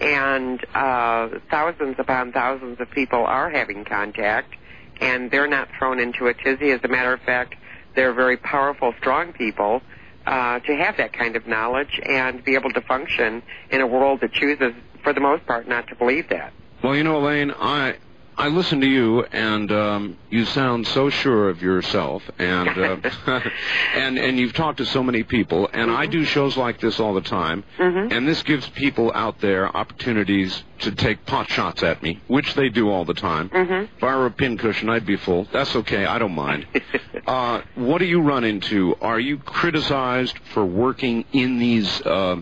and uh, thousands upon thousands of people are having contact, and they're not thrown into a tizzy. As a matter of fact, they're very powerful, strong people uh, to have that kind of knowledge and be able to function in a world that chooses, for the most part, not to believe that. Well, you know, Elaine, I I listen to you, and um, you sound so sure of yourself, and uh, and and you've talked to so many people, and I do shows like this all the time, Mhm. and this gives people out there opportunities to take pot shots at me, which they do all the time. Mhm. If I were a pincushion, I'd be full. That's okay. I don't mind. uh, what do you run into? Are you criticized for working in these, uh,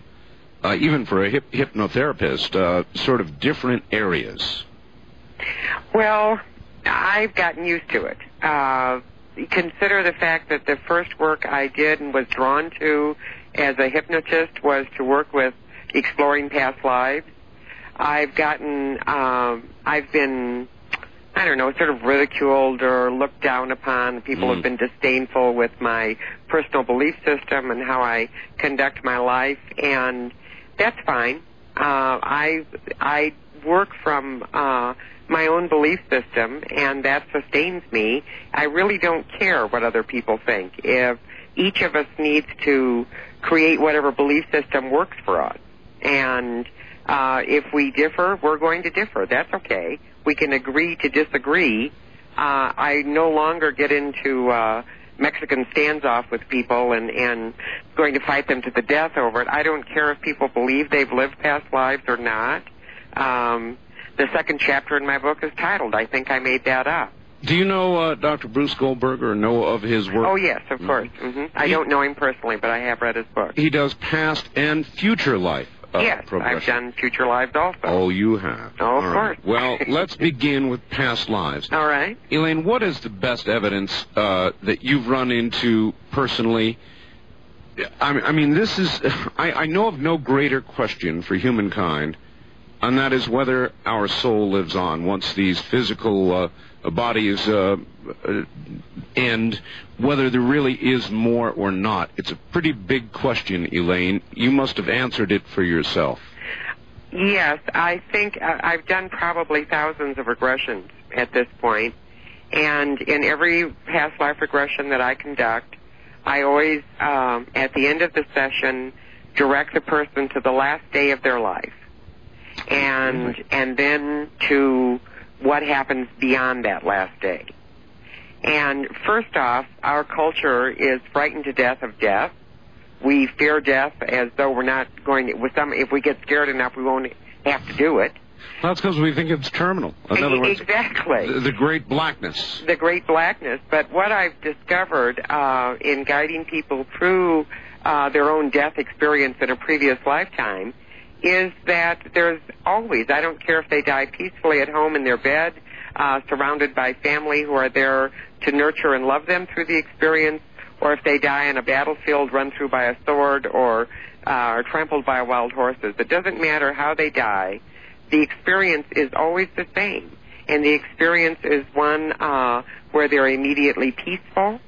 uh, even for a hip- hypnotherapist, uh, sort of different areas? Well, I've gotten used to it. Uh, consider the fact that the first work I did and was drawn to as a hypnotist was to work with exploring past lives. I've gotten, um, I've been, I don't know, sort of ridiculed or looked down upon. People Mm. have been disdainful with my personal belief system and how I conduct my life, and that's fine. Uh, I I work from uh, my own belief system, and that sustains me. I really don't care what other people think. If each of us needs to create whatever belief system works for us, and uh, if we differ, we're going to differ. That's okay. We can agree to disagree. Uh, I no longer get into uh, Mexican standoff with people and and going to fight them to the death over it. I don't care if people believe they've lived past lives or not. Um, the second chapter in my book is titled "I Think I Made That Up." Do you know uh, Dr. Bruce Goldberg or know of his work? Oh yes, of course. hmm I He- don't know him personally, but I have read his book. He does past and future life uh, yes. I've done future lives also. Oh, you have. Oh, of All right. course. Well, let's begin with past lives. All right. Elaine, what is the best evidence uh, that you've run into personally? I mean, I mean this is, I, I know of no greater question for humankind, and that is whether our soul lives on once these physical uh, bodies uh, uh, end, whether there really is more or not. It's a pretty big question, Elaine. You must have answered it for yourself. Yes, I think uh, I've done probably thousands of regressions at this point, and in every past life regression that I conduct, I always, um, at the end of the session, direct the person to the last day of their life, and and then to what happens beyond that last day. And first off, our culture is frightened to death of death we fear death as though we're not going to, with some if we get scared enough we won't have to do it That's because we think it's terminal. In other words, exactly the, the great blackness. the great blackness but what i've discovered uh, in guiding people through uh, their own death experience in a previous lifetime is that there's always i don't care if they die peacefully at home in their bed uh, surrounded by family who are there to nurture and love them through the experience or if they die on a battlefield run through by a sword or uh, are trampled by wild horses. It doesn't matter how they die. The experience is always the same. And the experience is one uh, where they're immediately peaceful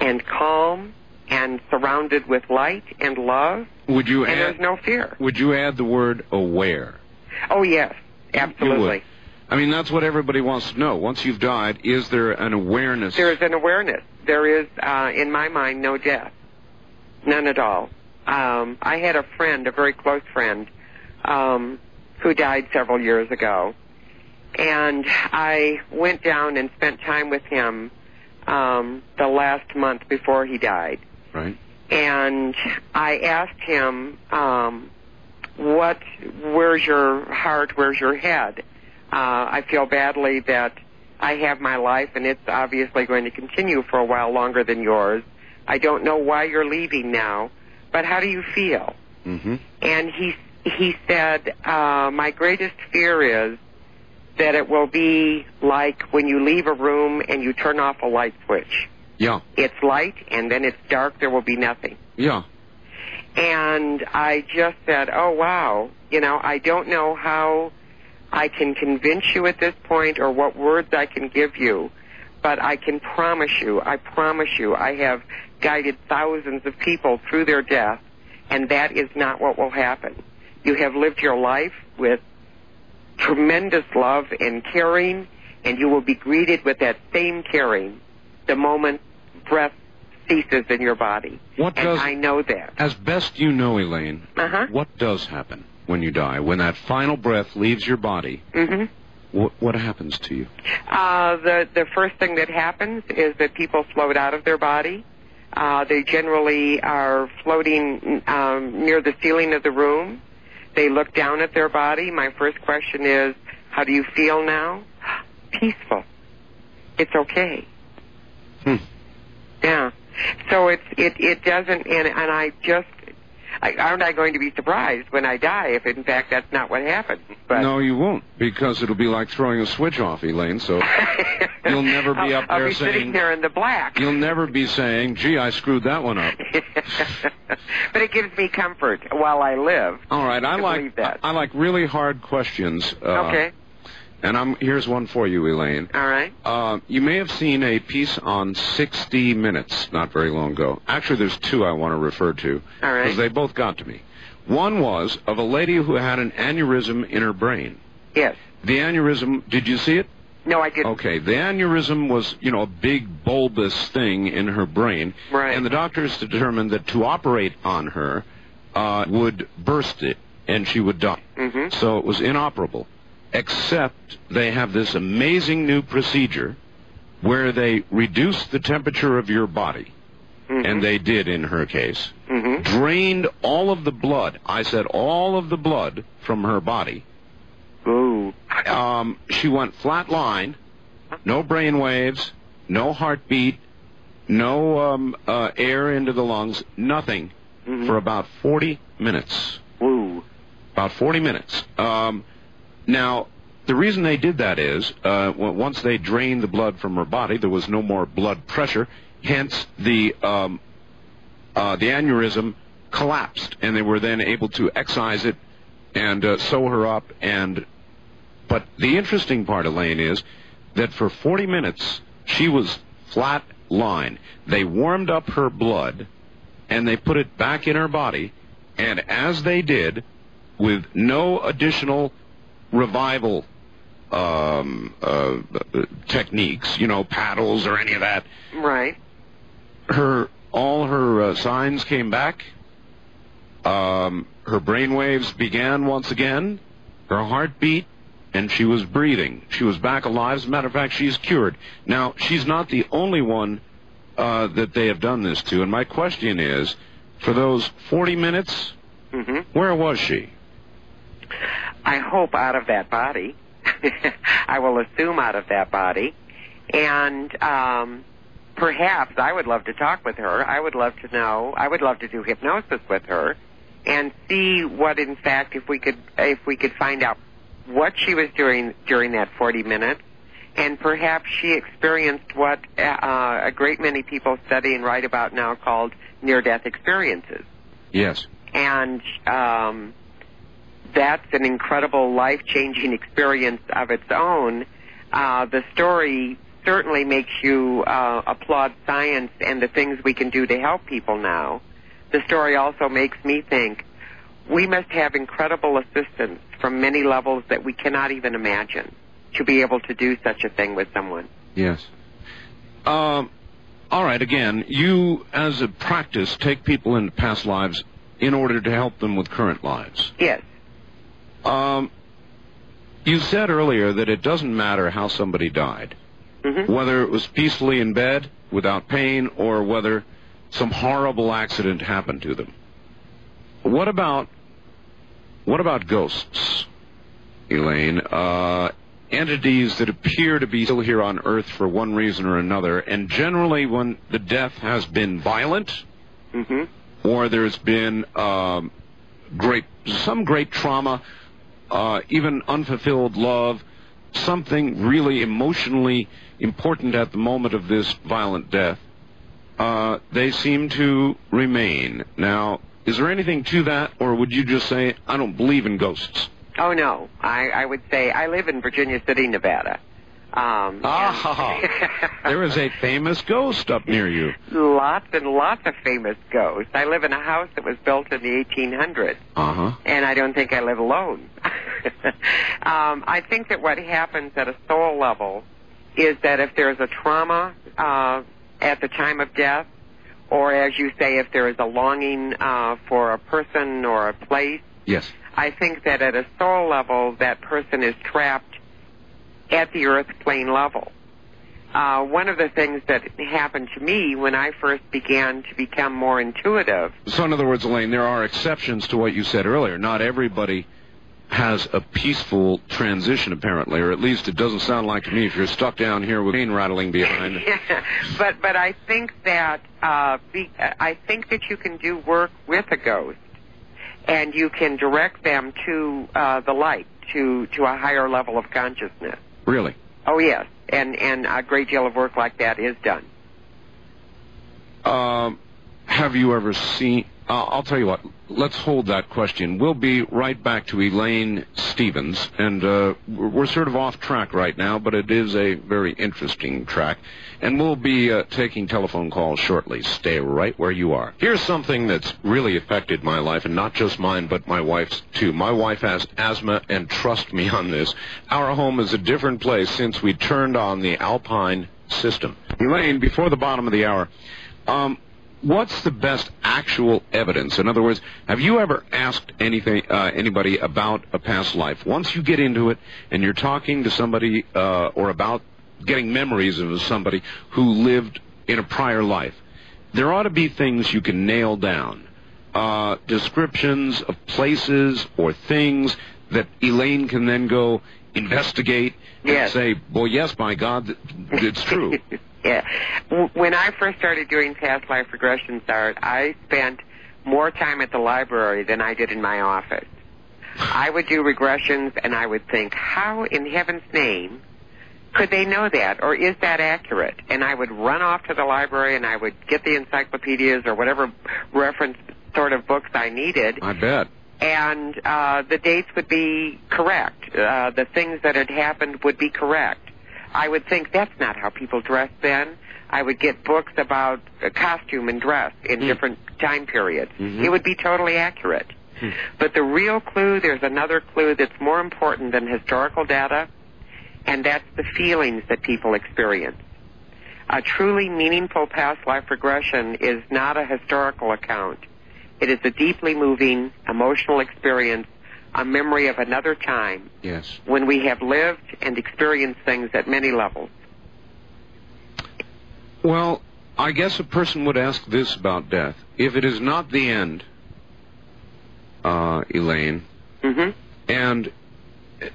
and calm and surrounded with light and love, Would you and add? there's no fear. Would you add the word aware? Oh, yes, absolutely. I mean, that's what everybody wants to know. Once you've died, is there an awareness? There is an awareness. There is, uh, in my mind, no death. None at all. Um, I had a friend, a very close friend, um, who died several years ago. And I went down and spent time with him um, the last month before he died. Right. And I asked him, um, what, where's your heart, where's your head? Uh, I feel badly that I have my life and it's obviously going to continue for a while longer than yours. I don't know why you're leaving now, but how do you feel? Mm-hmm. And he, he said, uh, my greatest fear is that it will be like when you leave a room and you turn off a light switch. Yeah. It's light and then it's dark, there will be nothing. Yeah. And I just said, oh wow, you know, I don't know how I can convince you at this point or what words I can give you, but I can promise you, I promise you, I have guided thousands of people through their death, and that is not what will happen. You have lived your life with tremendous love and caring, and you will be greeted with that same caring the moment breath ceases in your body. What and does- I know that. As best you know, Elaine, Uh-huh. what does happen when you die? When that final breath leaves your body, mm-hmm. what, what happens to you? Uh, the the first thing that happens is that people float out of their body. Uh, they generally are floating um, near the ceiling of the room. They look down at their body. My first question is, "How do you feel now?" Peaceful. It's okay. Hmm. Yeah. So it's it it doesn't and and I just I, aren't I going to be surprised when I die if in fact that's not what happened? But No, you won't, because it'll be like throwing a switch off, Elaine. So You'll never be I'll, up I'll there be saying- sitting there in the black. you'll never be saying, "Gee, I screwed that one up." but it gives me comfort while I live. All right, I I like that. I like really hard questions. Uh, okay. And I'm here's one for you, Elaine. All right. Uh, you may have seen a piece on 60 Minutes not very long ago. Actually, there's two I want to refer to All right. because they both got to me. One was of a lady who had an aneurysm in her brain. Yes. The aneurysm, did you see it? No, I didn't. Okay, the aneurysm was, you know, a big bulbous thing in her brain. Right. And the doctors determined that to operate on her uh, would burst it and she would die. Mm-hmm. So it was inoperable. Except they have this amazing new procedure where they reduce the temperature of your body. Mhm. And they did in her case. Mhm. Drained all of the blood. I said all of the blood from her body Ooh. um, she went flat line, no brain waves, no heartbeat, no um, uh, air into the lungs, nothing Mhm. for about 40 minutes. Ooh. About 40 minutes. Um, now, the reason they did that is uh, once they drained the blood from her body, there was no more blood pressure. Hence, the um, uh, the aneurysm collapsed, and they were then able to excise it and uh, sew her up. And but the interesting part, Elaine, is that for 40 minutes she was flat line. They warmed up her blood, and they put it back in her body. And as they did, with no additional revival um, uh, techniques, you know, paddles or any of that, Right. her all her uh, signs came back. Um, her brain waves began once again. Her heart beat, and she was breathing. She was back alive. As a matter of fact, she's cured. Now, she's not the only one uh, that they have done this to. And my question is, for those 40 minutes, Mhm. where was she? I hope out of that body. I will assume out of that body. And um, perhaps I would love to talk with her. I would love to know. I would love to do hypnosis with her and see what, in fact, if we could, if we could find out what she was doing during that 40 minutes, and perhaps she experienced what uh, a great many people study and write about now called near-death experiences Yes. and um, that's an incredible life-changing experience of its own. Uh, the story certainly makes you uh, applaud science and the things we can do to help people now. The story also makes me think we must have incredible assistance from many levels that we cannot even imagine to be able to do such a thing with someone. Yes. Um, all right. Again, you, as a practice, take people into past lives in order to help them with current lives. Yes. Um, you said earlier that it doesn't matter how somebody died, hmm whether it was peacefully in bed without pain or whether some horrible accident happened to them. What about what about ghosts, Elaine? Uh, entities that appear to be still here on Earth for one reason or another, and generally when the death has been violent hmm or there's been um, great some great trauma, uh, even unfulfilled love, something really emotionally important at the moment of this violent death. Uh, they seem to remain. Now, is there anything to that, or would you just say I don't believe in ghosts? Oh no, I, I would say I live in Virginia City, Nevada. Um, Ah, and- there is a famous ghost up near you. lots and lots of famous ghosts. I live in a house that was built in the 1800s, Uh huh. and I don't think I live alone. Um, I think that what happens at a soul level is that if there's a trauma uh, at the time of death, or as you say, if there is a longing uh, for a person or a place, Yes. I think that at a soul level, that person is trapped at the earth plane level. Uh, one of the things that happened to me when I first began to become more intuitive So, in other words, Elaine, there are exceptions to what you said earlier. Not everybody has a peaceful transition, apparently, or at least it doesn't sound like to me if you're stuck down here with pain rattling behind. but but I think that uh, be, I think that you can do work with a ghost, and you can direct them to uh, the light, to to a higher level of consciousness. Really? Oh yes, and and a great deal of work like that is done. Um, have you ever seen? Uh, I'll tell you what. Let's hold that question. We'll be right back to Elaine Stevens, and uh, we're sort of off track right now, but it is a very interesting track, and we'll be uh, taking telephone calls shortly. Stay right where you are. Here's something that's really affected my life, and not just mine, but my wife's too. My wife has asthma, and trust me on this. Our home is a different place since we turned on the Alpine system. Elaine, before the bottom of the hour. Um, what's the best actual evidence? In other words, have you ever asked anything, uh, anybody about a past life? Once you get into it and you're talking to somebody uh, or about getting memories of somebody who lived in a prior life, there ought to be things you can nail down. Uh, descriptions of places or things that Elaine can then go investigate Yes. and say, well, yes, my God, it's true. Yeah. When I first started doing past life regressions, Art, I spent more time at the library than I did in my office. I would do regressions and I would think, how in heaven's name could they know that? Or is that accurate? And I would run off to the library and I would get the encyclopedias or whatever reference sort of books I needed I bet. and uh, the dates would be correct. Uh, the things that had happened would be correct. I would think that's not how people dressed then. I would get books about costume and dress in different time periods. Mhm. It would be totally accurate. But the real clue, there's another clue that's more important than historical data, and that's the feelings that people experience. A truly meaningful past life regression is not a historical account. It is a deeply moving, emotional experience, a memory of another time Yes. when we have lived and experienced things at many levels. Well, I guess a person would ask this about death. If it is not the end, uh, Elaine, hmm and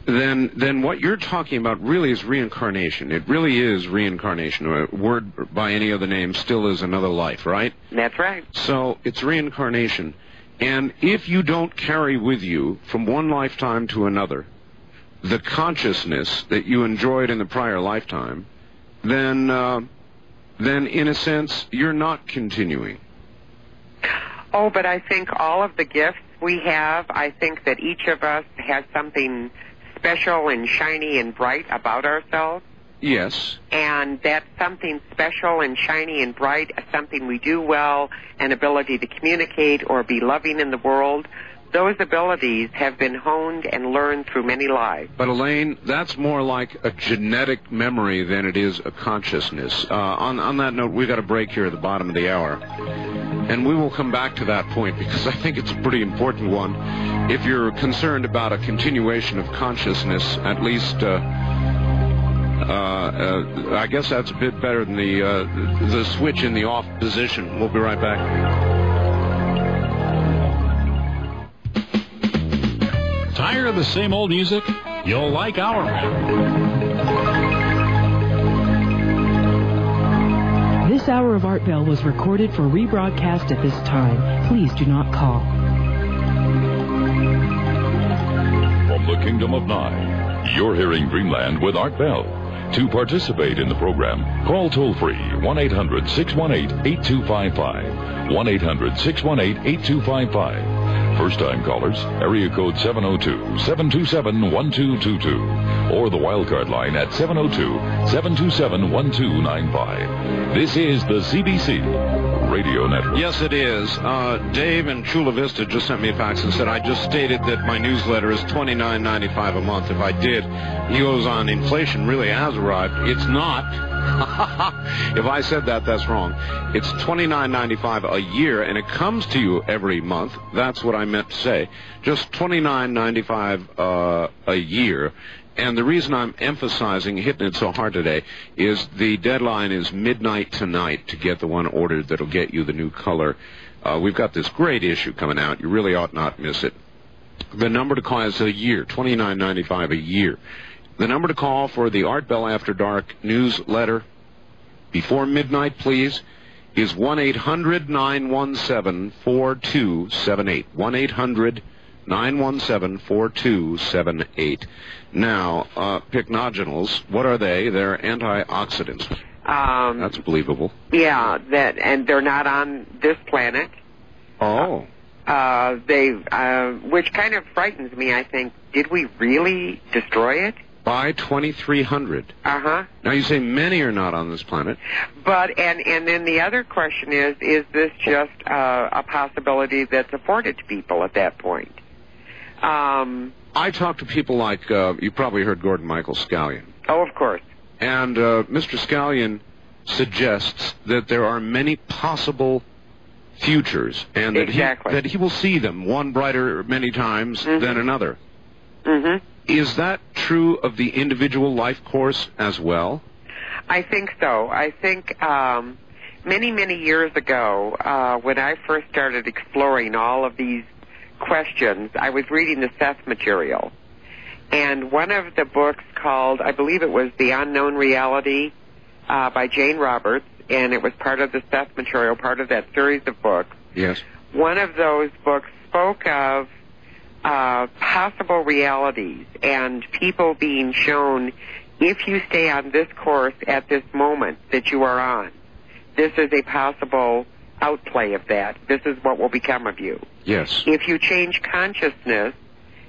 then then what you're talking about really is reincarnation. It really is reincarnation. A word by any other name still is another life, right? That's right. So it's reincarnation. And if you don't carry with you from one lifetime to another the consciousness that you enjoyed in the prior lifetime, then uh, then in a sense you're not continuing. Oh, but I think all of the gifts we have, I think that each of us has something special and shiny and bright about ourselves. Yes. And that something special and shiny and bright, something we do well, an ability to communicate or be loving in the world, those abilities have been honed and learned through many lives. But Elaine, that's more like a genetic memory than it is a consciousness. Uh, on on that note, we've got a break here at the bottom of the hour, and we will come back to that point because I think it's a pretty important one. If you're concerned about a continuation of consciousness, at least. Uh, uh, uh, I guess that's a bit better than the uh, the switch in the off position. We'll be right back. Tired of the same old music? You'll like our band. This hour of Art Bell was recorded for rebroadcast at this time. Please do not call. From the Kingdom of Nye, you're hearing Dreamland with Art Bell. To participate in the program, call toll free 1 800 618 8255. 1 800 618 8255. First time callers, area code 702 727 1222. Or the wildcard line at 702 727 1295. This is the CBC Radio Network. Yes, it is. Uh, Dave in Chula Vista just sent me a fax and said I just stated that my newsletter is twenty nine ninety five a month. If I did, he goes on. Inflation really has arrived. It's not. if I said that, that's wrong. It's twenty nine ninety five a year, and it comes to you every month. That's what I meant to say. Just twenty nine ninety five uh, a year. And the reason I'm emphasizing hitting it so hard today is the deadline is midnight tonight to get the one ordered that'll get you the new color. Uh, we've got this great issue coming out. You really ought not miss it. The number to call is a year, twenty nine ninety five a year. The number to call for the Art Bell After Dark newsletter before midnight, please, is one eight hundred nine one seven four two seven eight. One eight hundred. 917-4278. Now, uh, pycnogenols, what are they? They're antioxidants. Um, That's believable. yeah, that and they're not on this planet. Oh. Uh, they, uh, which kind of frightens me. I think, did we really destroy it? By 2300. Uh huh. Now you say many are not on this planet. But and and then the other question is: Is this just uh, a possibility that's afforded to people at that point? Um, I talk to people like, uh, you probably heard Gordon Michael Scallion. oh, of course. And uh, Mr. Scallion suggests that there are many possible futures and that, Exactly. he, that he will see them, one brighter many times Mhm. than another. Mm-hmm. Is that true of the individual life course as well? I think so. I think um, many, many years ago, uh, when I first started exploring all of these questions, I was reading the Seth material. And one of the books called, I believe it was The Unknown Reality uh, by Jane Roberts, and it was part of the Seth material, part of that series of books. Yes. One of those books spoke of uh, possible realities and people being shown if you stay on this course at this moment that you are on, this is a possible outplay of that. This is what will become of you. Yes. If you change consciousness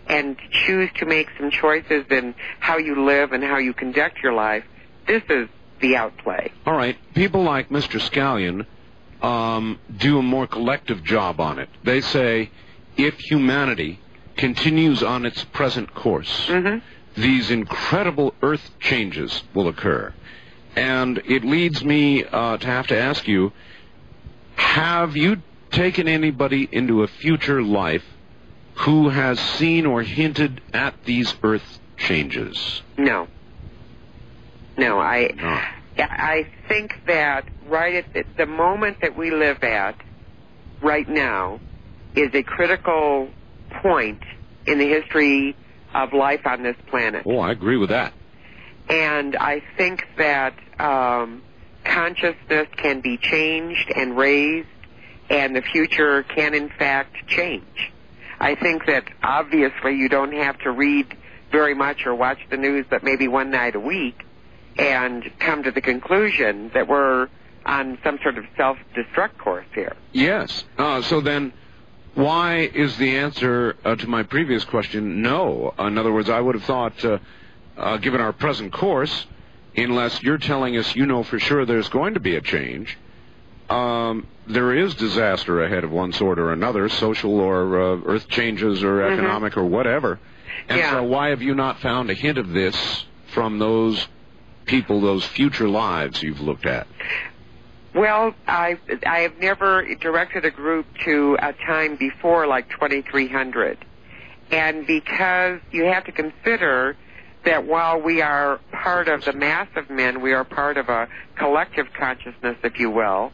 and choose to make some choices in how you live and how you conduct your life, this is the outplay. All right. People like Mr. Scallion um, do a more collective job on it. They say if humanity continues on its present course, Mm-hmm. these incredible earth changes will occur. And it leads me uh, to have to ask you have you taken anybody into a future life who has seen or hinted at these earth changes? No. No, I No. I think that right at the- the moment that we live at right now is a critical point in the history of life on this planet. Oh, I agree with that. And I think that um, consciousness can be changed and raised, and the future can, in fact, change. I think that obviously you don't have to read very much or watch the news, but maybe one night a week, and come to the conclusion that we're on some sort of self-destruct course here. Yes. Uh, so then, why is the answer uh, to my previous question no? In other words, I would have thought, uh, uh, given our present course, unless you're telling us you know for sure there's going to be a change, um, there is disaster ahead of one sort or another, social or uh, earth changes or Mhm. economic or whatever. And Yeah. so, why have you not found a hint of this from those people, those future lives you've looked at? Well, I I have never directed a group to a time before like 2300, and because you have to consider that while we are part of the mass of men, we are part of a collective consciousness, if you will.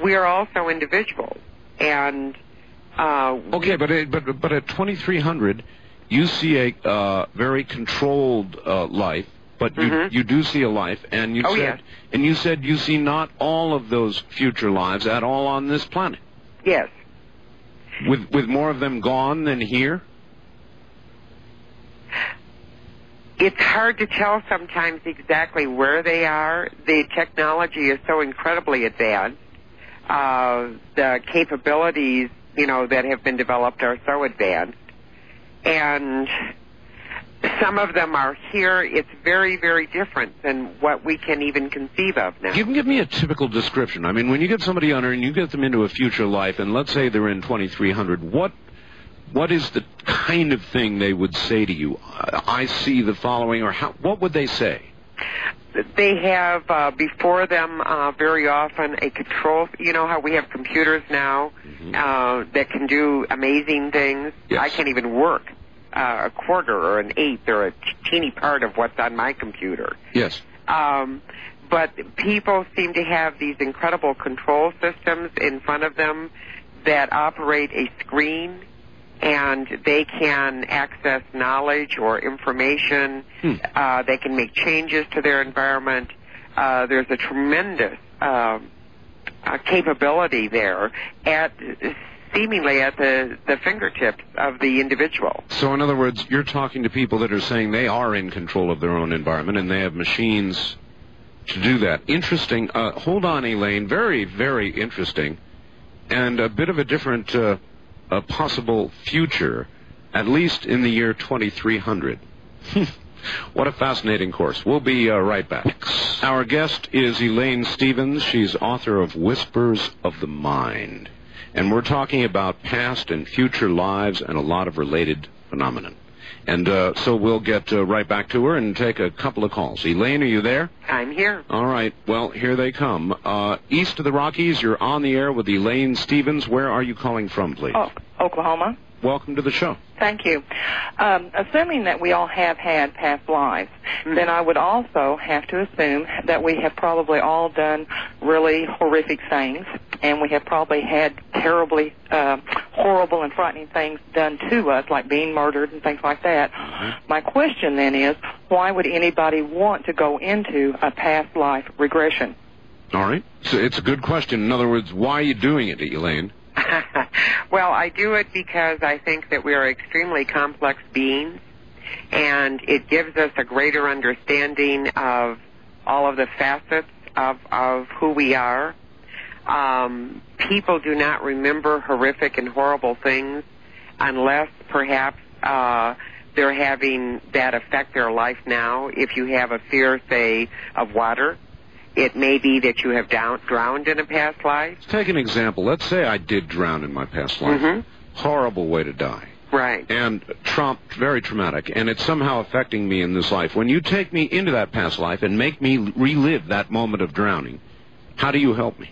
We are also individuals, and uh, Okay, but but but at 2300, you see a uh, very controlled uh, life, but you Mhm. you do see a life, and you Oh, said yes. and you said you see not all of those future lives at all on this planet, yes, with with more of them gone than here. it's hard to tell sometimes exactly where they are. The technology is so incredibly advanced. Uh, the capabilities, you know, that have been developed are so advanced. And some of them are here. It's very, very different than what we can even conceive of now. Give, give me a typical description. I mean, when you get somebody under and you get them into a future life, and let's say they're in 2300, what what is the kind of thing they would say to you? I see the following, or how, what would they say? They have uh, before them uh, very often a control. You know how we have computers now Mm-hmm. uh, that can do amazing things. Yes. I can't even work uh, a quarter or an eighth or a teeny part of what's on my computer. Yes. Um, but people seem to have these incredible control systems in front of them that operate a screen and they can access knowledge or information. Hmm. Uh, they can make changes to their environment. Uh, there's a tremendous um uh, capability there at seemingly at the, the fingertips of the individual. So, in other words, you're talking to people that are saying they are in control of their own environment and they have machines to do that. Interesting. Uh, hold on, Elaine. Very, very interesting. And a bit of a different uh, a possible future, at least in the year 2300. what a fascinating course. We'll be uh, right back. Our guest is Elaine Stevens. She's author of Whispers of the Mind. And we're talking about past and future lives and a lot of related phenomenon. And uh, so we'll get uh, right back to her and take a couple of calls. Elaine, are you there? I'm here. All right. Well, here they come. Uh, east of the Rockies, you're on the air with Elaine Stevens. Where are you calling from, please? Oh, Oklahoma. Welcome to the show. Thank you. Um, assuming that we all have had past lives, then I would also have to assume that we have probably all done really horrific things, and we have probably had terribly uh, horrible and frightening things done to us, like being murdered and things like that. My question then is, why would anybody want to go into a past life regression? All right. So it's a good question. In other words, why are you doing it, Elaine? well, I do it because I think that we are extremely complex beings, and it gives us a greater understanding of all of the facets of, of who we are. Um, people do not remember horrific and horrible things unless perhaps uh, they're having that affect their life now. If you have a fear, say, of water, it may be that you have down, drowned in a past life. Let's take an example. Let's say I did drown in my past life. Mm-hmm. Horrible way to die. Right. And Trump, very traumatic, and it's somehow affecting me in this life. When you take me into that past life and make me relive that moment of drowning, how do you help me?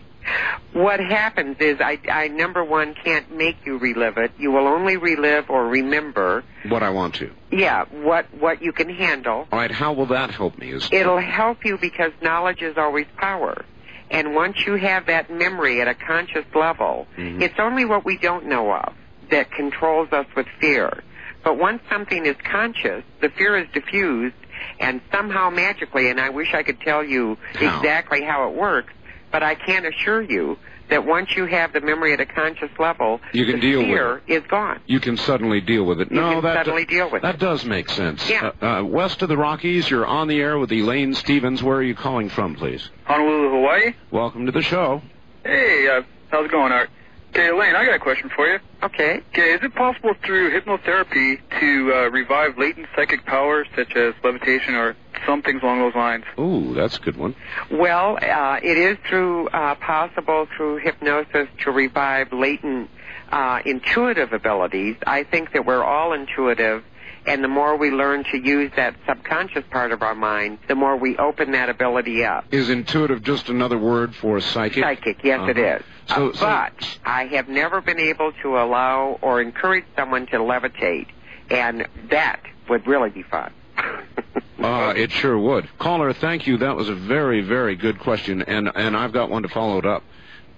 What happens is, I, I number one can't make you relive it. You will only relive or remember, What I want to. yeah, what what you can handle. All right, how will that help me? Is It'll help you because knowledge is always power. And once you have that memory at a conscious level, Mhm. it's only what we don't know of that controls us with fear. But once something is conscious, the fear is diffused, and somehow magically, and I wish I could tell you How? exactly how it works, but I can assure you that once you have the memory at a conscious level, You can the deal with fear is gone. you can suddenly deal with it. You no, can that suddenly deal with that it. does make sense. Yeah. Uh, uh, west of the Rockies, you're on the air with Elaine Stevens. Where are you calling from, please? Honolulu, Hawaii. Welcome to the show. Hey, uh, how's it going, Art? Okay, Elaine, I got a question for you. Okay. Okay, is it possible through hypnotherapy to uh, revive latent psychic powers such as levitation or some things along those lines? Ooh, that's a good one. Well, uh, it is through uh, possible through hypnosis to revive latent uh, intuitive abilities. I think that we're all intuitive, and the more we learn to use that subconscious part of our mind, the more we open that ability up. Is intuitive just another word for psychic? Psychic, yes, it Uh-huh. is. So- Uh, so- but I have never been able to allow or encourage someone to levitate, and that would really be fun. Uh, it sure would. Caller, thank you. That was a very, very good question, and and I've got one to follow it up.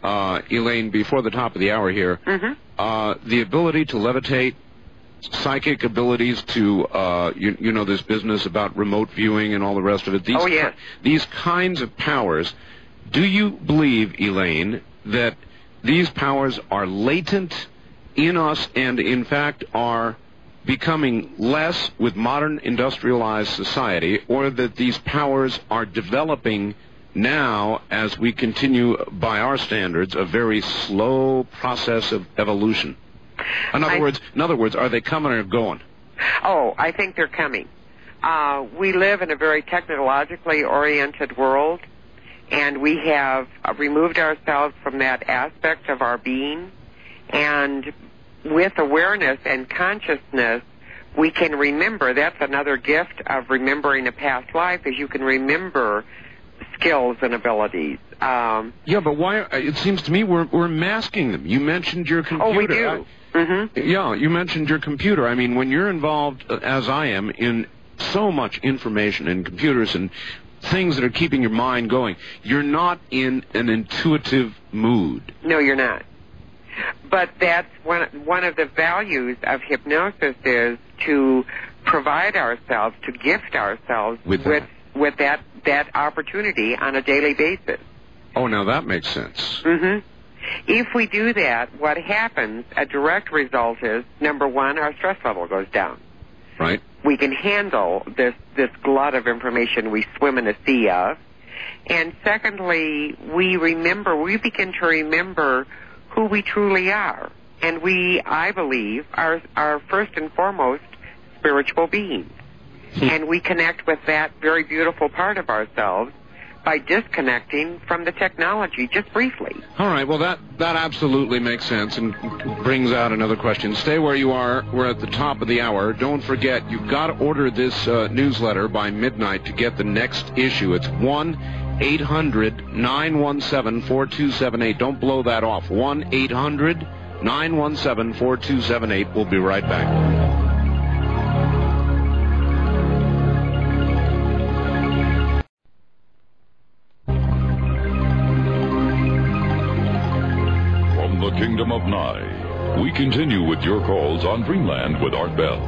Uh, Elaine, before the top of the hour here, hmm uh, the ability to levitate, psychic abilities to, uh, you, you know, this business about remote viewing and all the rest of it. These Oh, yes. ki- these kinds of powers. Do you believe, Elaine, that these powers are latent in us and, in fact, are becoming less with modern industrialized society, or that these powers are developing now as we continue, by our standards, a very slow process of evolution? In other I- words, in other words, are they coming or going? Oh, I think they're coming. Uh, we live in a very technologically oriented world, and we have removed ourselves from that aspect of our being. And with awareness and consciousness, we can remember. That's another gift of remembering a past life, is you can remember skills and abilities. Um, Yeah, but why? It seems to me we're we're masking them. You mentioned your computer. oh, we do. hmm Yeah, you mentioned your computer. I mean, when you're involved, uh, as I am, in so much information and computers and things that are keeping your mind going, you're not in an intuitive mood. No, you're not. But that's one one of the values of hypnosis is to provide ourselves, to gift ourselves With with, that. with that that opportunity on a daily basis. Oh, now that makes sense. hmm If we do that, what happens? A direct result is number one, our stress level goes down. Right? We can handle this this glut of information we swim in a sea of, and secondly, we remember. We begin to remember who we truly are, and we, I believe, are are first and foremost spiritual beings, hmm. and we connect with that very beautiful part of ourselves by disconnecting from the technology just briefly. All right. Well, that that absolutely makes sense and brings out another question. Stay where you are. We're at the top of the hour. Don't forget, you've got to order this uh, newsletter by midnight to get the next issue. It's one. 800 917 4278. Don't blow that off. 1 800 917 4278. We'll be right back. The Kingdom of Nye, we continue with your calls on Dreamland with Art Bell.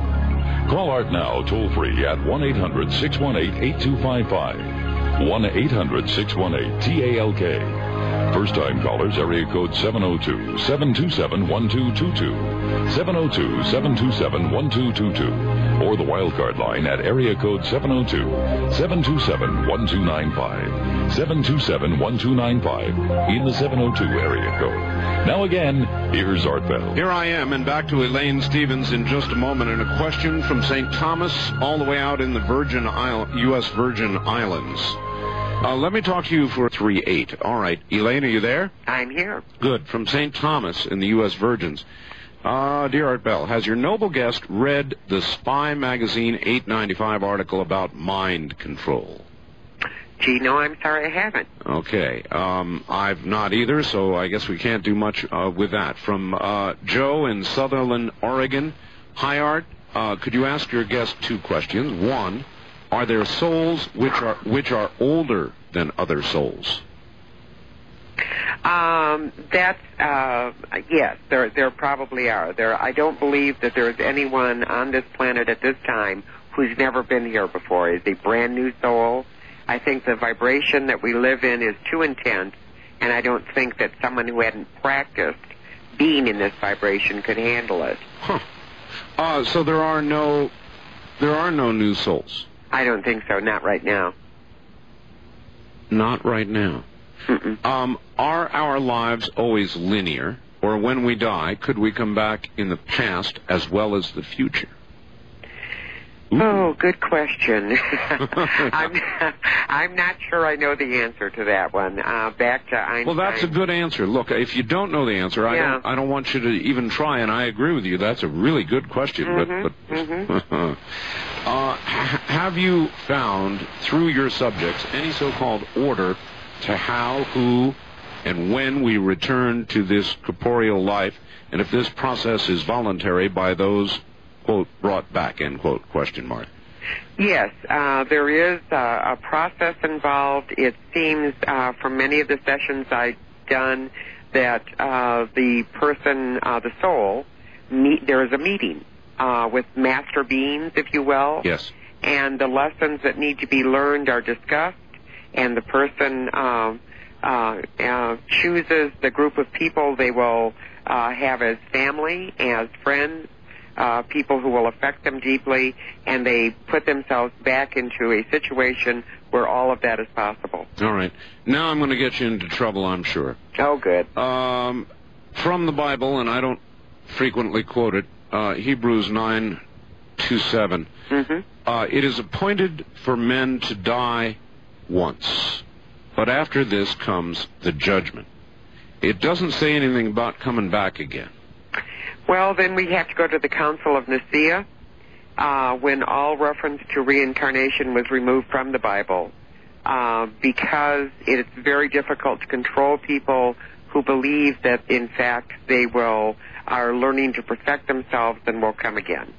Call Art now toll free at 1 800 618 8255. 1 800 618 TALK. First time callers, area code 702 727 1222. 702 727 1222. Or the wildcard line at area code 702 727 1295. 727 1295 in the 702 area code. Now again, here's Art Bell. Here I am, and back to Elaine Stevens in just a moment, and a question from St. Thomas, all the way out in the Virgin Isle, U.S. Virgin Islands. Uh, let me talk to you for 3-8. All right. Elaine, are you there? I'm here. Good. From St. Thomas in the U.S. Virgins. Uh, dear Art Bell, has your noble guest read the Spy Magazine 895 article about mind control? Gee, no, I'm sorry I haven't. Okay. Um, I've not either, so I guess we can't do much uh, with that. From uh, Joe in Sutherlin, Oregon. Hi, Art. Uh, could you ask your guest two questions? One, are there souls which are which are older than other souls? Um, that's uh, yes, there there probably are. There, I don't believe that there is anyone on this planet at this time who's never been here before. Is a brand new soul. I think the vibration that we live in is too intense, and I don't think that someone who hadn't practiced being in this vibration could handle it. Huh. Uh, so there are no there are no new souls. I don't think so. Not right now. Not right now. Um, are our lives always linear, or when we die, could we come back in the past as well as the future? Ooh. Oh, good question. I'm I'm not sure I know the answer to that one. Uh, back to Einstein. Well, that's a good answer. Look, if you don't know the answer, I Yeah. don't. I don't want you to even try. And I agree with you. That's a really good question. Mhm, But, but uh, have you found through your subjects any so-called order to how, who, and when we return to this corporeal life, and if this process is voluntary by those quote brought back end quote question mark. Yes, uh, there is uh, a process involved. It seems uh, from many of the sessions I've done that uh, the person, uh, the soul, meet, there is a meeting uh, with master beings, if you will, Yes. and the lessons that need to be learned are discussed, and the person um, uh, uh, chooses the group of people they will uh, have as family, as friends, uh, people who will affect them deeply, and they put themselves back into a situation where all of that is possible. All right. Now I'm going to get you into trouble. I'm sure. Oh, good. Um, from the Bible, and I don't frequently quote it, uh, Hebrews 9 2827. Mm-hmm. Uh, it is appointed for men to die once, but after this comes the judgment. It doesn't say anything about coming back again. Well, then we have to go to the Council of Nicaea, uh, when all reference to reincarnation was removed from the Bible, uh, because it's very difficult to control people who believe that, in fact, they will are learning to perfect themselves and will come again.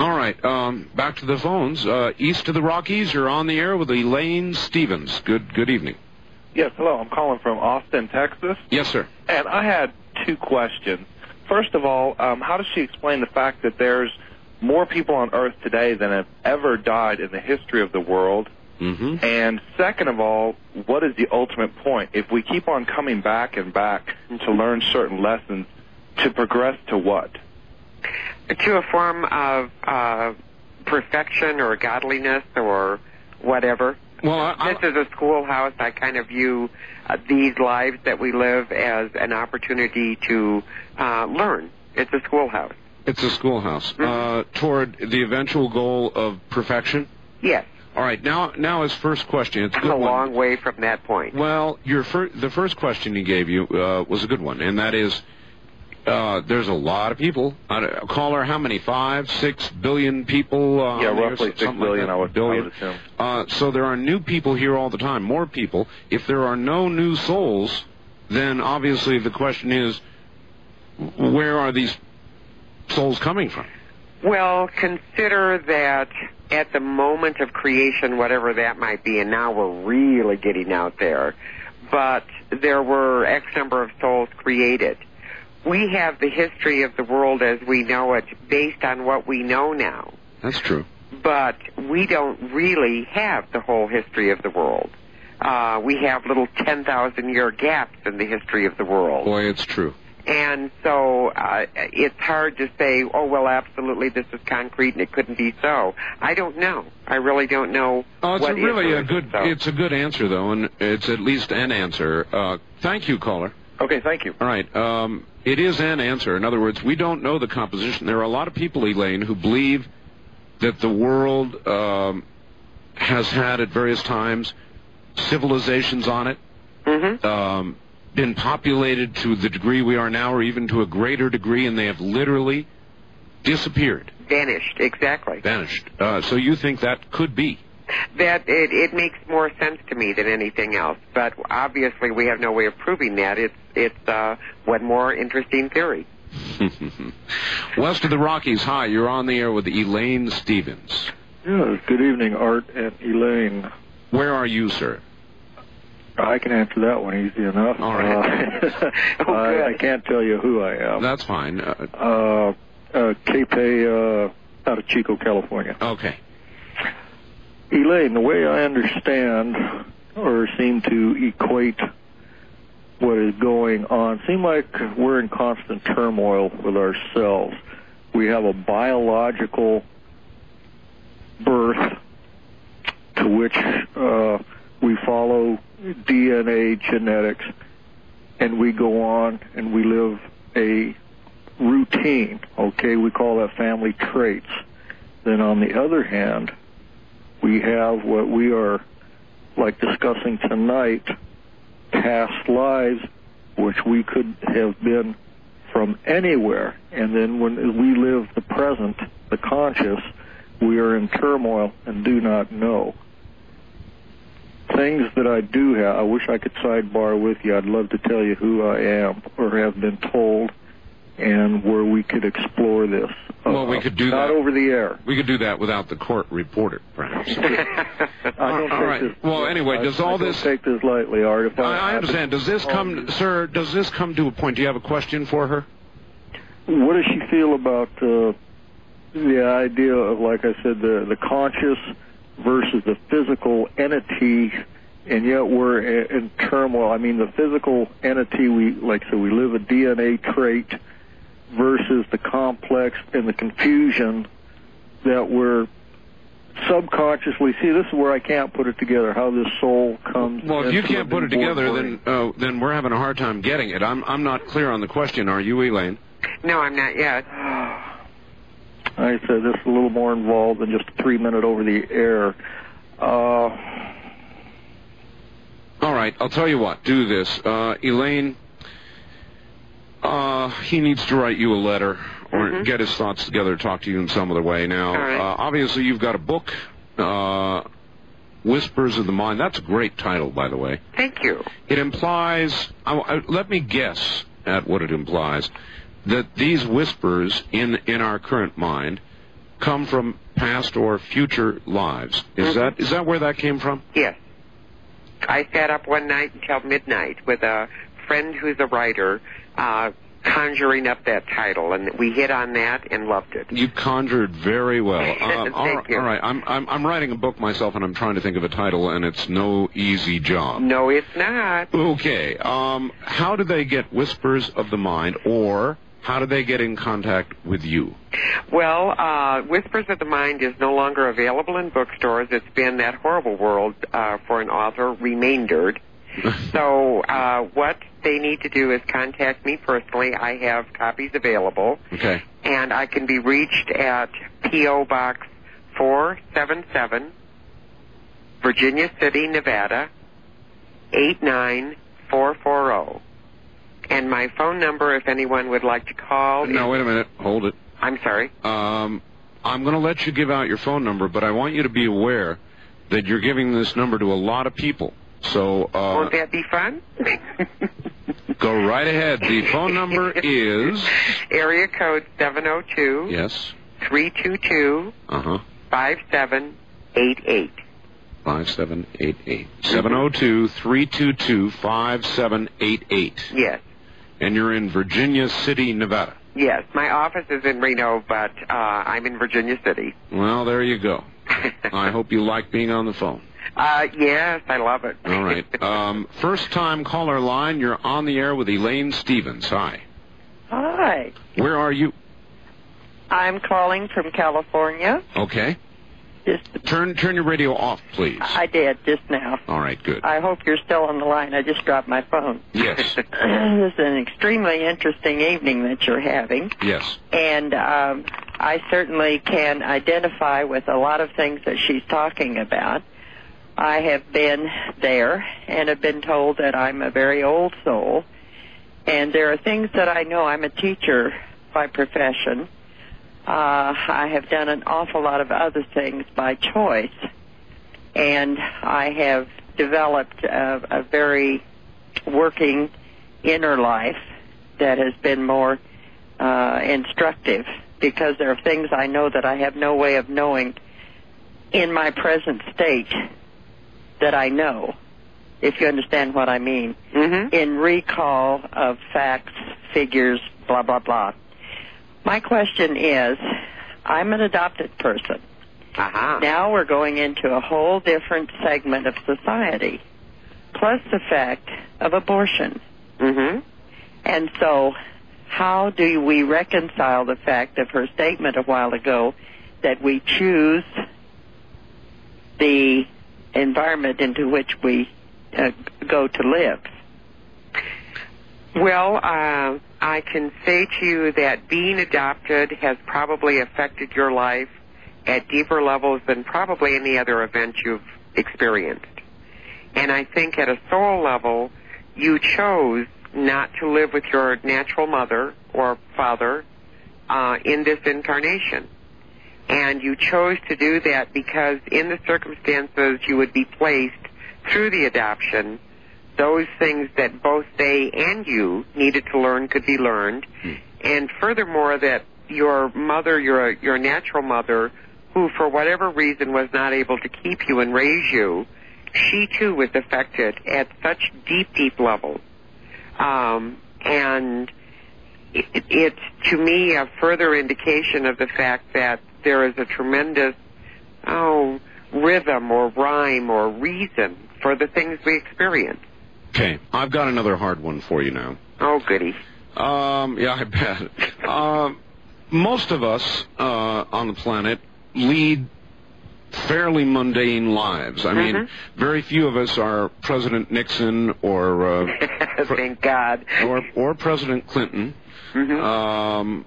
All right, um, back to the phones. Uh, east of the Rockies, you're on the air with Elaine Stevens. Good, good evening. Yes, hello. I'm calling from Austin, Texas. Yes, sir. And I had two questions. First of all, um, how does she explain the fact that there's more people on Earth today than have ever died in the history of the world? Mm-hmm. And second of all, what is the ultimate point? If we keep on coming back and back to learn certain lessons, to progress to what? To a form of uh, perfection or godliness or whatever. Well, I, this is a schoolhouse. I kind of view uh, these lives that we live as an opportunity to uh, learn. It's a schoolhouse. It's a schoolhouse Mm-hmm. uh, toward the eventual goal of perfection. Yes. All right. Now, now his first question. It's a a one. long way from that point. Well, your fir- the first question he gave you uh, was a good one, and that is, uh, there's a lot of people. Caller, how many? Five, six billion people? Uh, yeah, on the air, roughly six something like billion. I would, I would assume. Uh, so there are new people here all the time, more people. If there are no new souls, then obviously the question is, where are these souls coming from? Well, consider that at the moment of creation, whatever that might be, and now we're really getting out there, but there were X number of souls created. We have the history of the world as we know it based on what we know now, That's true. but we don't really have the whole history of the world. Uh, we have little 10,000 year gaps in the history of the world. Boy, it's true. And so uh, it's hard to say, oh, well, absolutely, this is concrete and it couldn't be so. I don't know. I really don't know. Oh, it's what a really a good. so. It's a good answer though, and it's at least an answer. Uh, thank you, caller. Okay, thank you. All right. Um, it is an answer. In other words, we don't know the composition. There are a lot of people, Elaine, who believe that the world um, has had at various times civilizations on it, Mhm. um, been populated to the degree we are now, or even to a greater degree, and they have literally disappeared, Vanished, exactly. vanished. Uh, so you think that could be? That it, it makes more sense to me than anything else. But obviously, we have no way of proving that. It's it's uh, one more interesting theory. West of the Rockies, hi. You're on the air with Elaine Stevens. Yes, good evening, Art and Elaine. Where are you, sir? I can answer that one easy enough. All right. Uh, Oh, I. I can't tell you who I am. That's fine. Uh, Uh, uh, Cape, uh, out of Chico, California. okay. Elaine, the way I understand or seem to equate what is going on, seem like we're in constant turmoil with ourselves. We have a biological birth to which uh, we follow DNA genetics, and we go on and we live a routine. Okay, we call that family traits. Then on the other hand, we have what we are like discussing tonight past lives which we could have been from anywhere. And then when we live the present the conscious we are in turmoil and do not know. Things that I do have I wish I could sidebar with you. I'd love to tell you who I am or have been told and where we could explore this Well, we could do not that. over the air We could do that without the court reporter, perhaps. I don't All take this. Well, anyway, I- does I all don't this- take this lightly, Art? If I, I, I understand. Does this come, sir? Does this come to a point? Do you have a question for her? What does she feel about uh, the idea of, like I said, the the conscious versus the physical entity, and yet we're i- in turmoil? I mean, the physical entity, we like so we live a DNA trait versus the complex and the confusion that we're subconsciously see this is where I can't put it together how this soul comes Well, if you can't put it together, then uh, then we're having a hard time getting it. I'm I'm not clear on the question. Are you, Elaine? No, I'm not yet. I said this is a little more involved than just a three minute over the air. Uh, All right, I'll tell you what. Do this, uh, Elaine. Uh, he needs to write you a letter or get his thoughts together, talk to you in some other way. Now, Mm-hmm. Right. uh, obviously, you've got a book, uh, "Whispers of the Mind." That's a great title, by the way. Thank you. It implies. Let me guess at what it implies. That these whispers in in our current mind come from past or future lives. Is Mm-hmm. that is that where that came from? Yes. I sat up one night until midnight with a friend who's a writer, uh, conjuring up that title, and we hit on that and loved it. You conjured very well. Um, all, Thank right, you. all right, I'm, I'm I'm writing a book myself, and I'm trying to think of a title, and it's no easy job. No, it's not. Okay. Um, how do they get whispers of the mind, or how do they get in contact with you? Well, uh, Whispers of the Mind is no longer available in bookstores. It's been that horrible world uh, for an author remaindered. so uh, what they need to do is contact me personally. I have copies available, Okay. and I can be reached at P.O. Box 477, Virginia City, Nevada, 89440. And my phone number, if anyone would like to call, No, is- wait a minute. Hold it. I'm sorry. Um, I'm going to let you give out your phone number, but I want you to be aware that you're giving this number to a lot of people. So uh, Won't that be fun? go right ahead. The phone number is Area code 702 yes. 322 Uh huh. 5788. Five seven eight eight seven zero two three two two five seven eight eight. Yes. And you're in Virginia City, Nevada. Yes, my office is in Reno, but uh, I'm in Virginia City. Well, there you go. I hope you like being on the phone. Uh, yes, I love it. All right. Um, first time caller line. You're on the air with Elaine Stevens. Hi. Hi. Where are you? I'm calling from California. Okay. Just Turn turn your radio off, please. I did just now. All right. Good. I hope you're still on the line. I just dropped my phone. Yes. this is an extremely interesting evening that you're having, Yes. and um, I certainly can identify with a lot of things that she's talking about. I have been there and have been told that I'm a very old soul, and there are things that I know. I'm a teacher by profession. Uh, I have done an awful lot of other things by choice, and I have developed a, a very working inner life that has been more uh, instructive because there are things I know that I have no way of knowing in my present state that I know, if you understand what I mean, mm-hmm. in recall of facts, figures, blah, blah, blah. My question is I'm an adopted person. Uh-huh. Now we're going into a whole different segment of society, plus the fact of abortion. Mm-hmm. And so, how do we reconcile the fact of her statement a while ago that we choose the environment into which we uh, go to live? Well, uh, I can say to you that being adopted has probably affected your life at deeper levels than probably any other event you've experienced. And I think at a soul level, you chose not to live with your natural mother or father uh, in this incarnation. And you chose to do that because in the circumstances you would be placed through the adoption, those things that both they and you needed to learn could be learned. And furthermore, that your mother, your, your natural mother, who for whatever reason was not able to keep you and raise you, she too was affected at such deep, deep levels. Um, and it, it's to me a further indication of the fact that there is a tremendous, oh, rhythm or rhyme or reason for the things we experience. Okay. I've got another hard one for you now. Oh, goody. Um, yeah, I bet. Um, most of us uh, on the planet lead fairly mundane lives. I mean, Mm-hmm. very few of us are President Nixon or uh, Thank God. or or President Clinton. Mm-hmm. Um,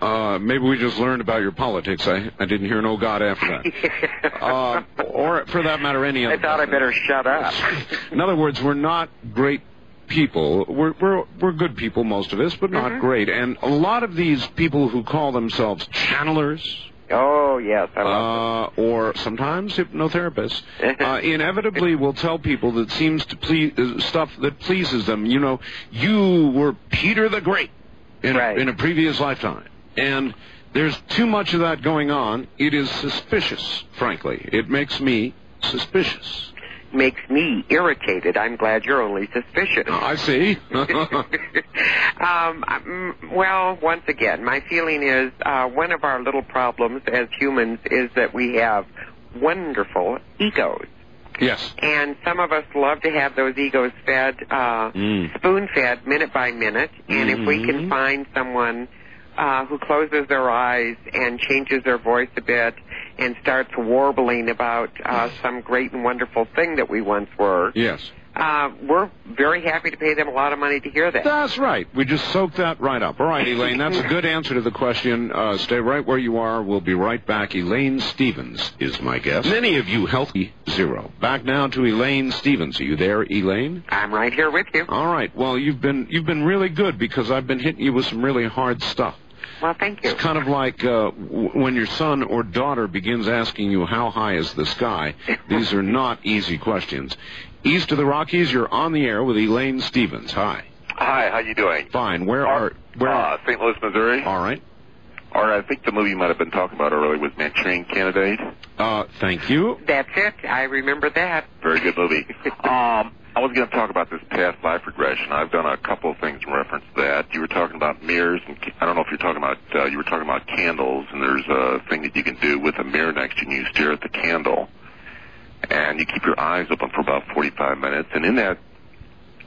Uh, maybe we just learned about your politics. I, I didn't hear no God after that. uh, or, for that matter, any other. I thought I better shut up. In other words, we're not great people. We're we're we're good people, most of us, but not Mhm. great. And a lot of these people who call themselves channelers. Oh yes, I love uh, or sometimes hypnotherapists, uh, inevitably will tell people that seems to please uh, stuff that pleases them. You know, you were Peter the Great in, a, in a previous lifetime, and there's too much of that going on. It is suspicious, frankly. It makes me suspicious. Makes me irritated. I'm glad you're only suspicious. I see. Um, mm, well, once again, my feeling is uh, one of our little problems as humans is that we have wonderful egos. yes. And some of us love to have those egos fed, uh, Mm. spoon fed minute by minute. And if we Mm-hmm. can find someone uh, who closes their eyes and changes their voice a bit and starts warbling about uh, some great and wonderful thing that we once were, Yes. uh, we're very happy to pay them a lot of money to hear that. That's right. We just soaked that right up. All right, Elaine, that's a good answer to the question. Uh, stay right where you are. We'll be right back. Elaine Stevens is my guest. Many of you healthy zero. Back now to Elaine Stevens. Are you there, Elaine? I'm right here with you. All right. Well, you've been you've been really good because I've been hitting you with some really hard stuff. Well, thank you. It's kind of like uh, w- when your son or daughter begins asking you how high is the sky. These are not easy questions. East of the Rockies, you're on the air with Elaine Stevens. Hi. Hi, how you doing? Fine. Where are where? Uh, St. Louis, Missouri. All right. All right, I think the movie you might have been talking about earlier was Manchurian Candidate. Uh, thank you. That's it. I remember that. Very good movie. um, I was going to talk about this past life regression. I've done a couple of things in reference to that. You were talking about mirrors, and I don't know if you're talking about uh, you were talking about candles, and there's a thing that you can do with a mirror next to you. and You stare at the candle, and you keep your eyes open for about 45 minutes. And in that,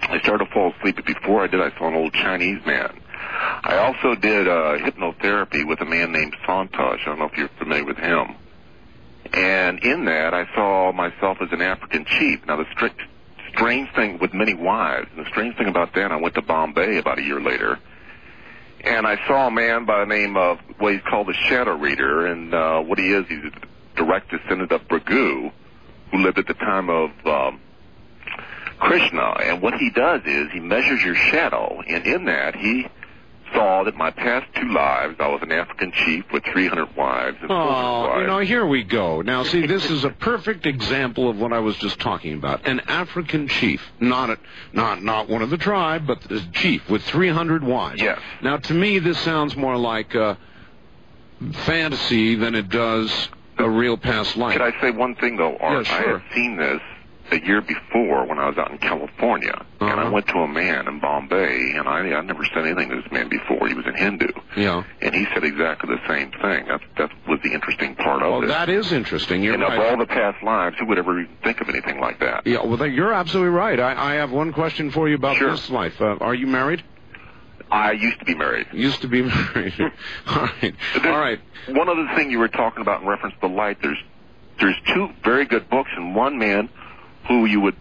I started to fall asleep. But before I did, I saw an old Chinese man. I also did uh, hypnotherapy with a man named Santosh. I don't know if you're familiar with him. And in that, I saw myself as an African chief. Now, the strict, strange thing with many wives, and the strange thing about that, I went to Bombay about a year later, and I saw a man by the name of what he's called the Shadow Reader, and uh, what he is, he's a direct descendant of Bhrigu, who lived at the time of um, Krishna. And what he does is he measures your shadow, and in that, he saw that my past two lives, I was an African chief with 300 wives and 400 Oh, wives. you know, here we go. Now, see, this is a perfect example of what I was just talking about. An African chief, not a, not not one of the tribe, but the chief with 300 wives. Yes. Now, to me, this sounds more like uh, fantasy than it does a real past life. Could I say one thing though, Art? Yeah, sure. I have seen this a year before when I was out in California, and Uh-huh. I went to a man in Bombay, and I I'd never said anything to this man before. He was a Hindu, Yeah. and he said exactly the same thing. That that was the interesting part of it. that is interesting. You're and right. of all the past lives, who would ever think of anything like that? Yeah, well, you're absolutely right. I, I have one question for you about Sure. this life. Uh, are you married? I used to be married. Used to be married. All right. All right. One other thing you were talking about in reference to the light, there's there's two very good books, and one man who you would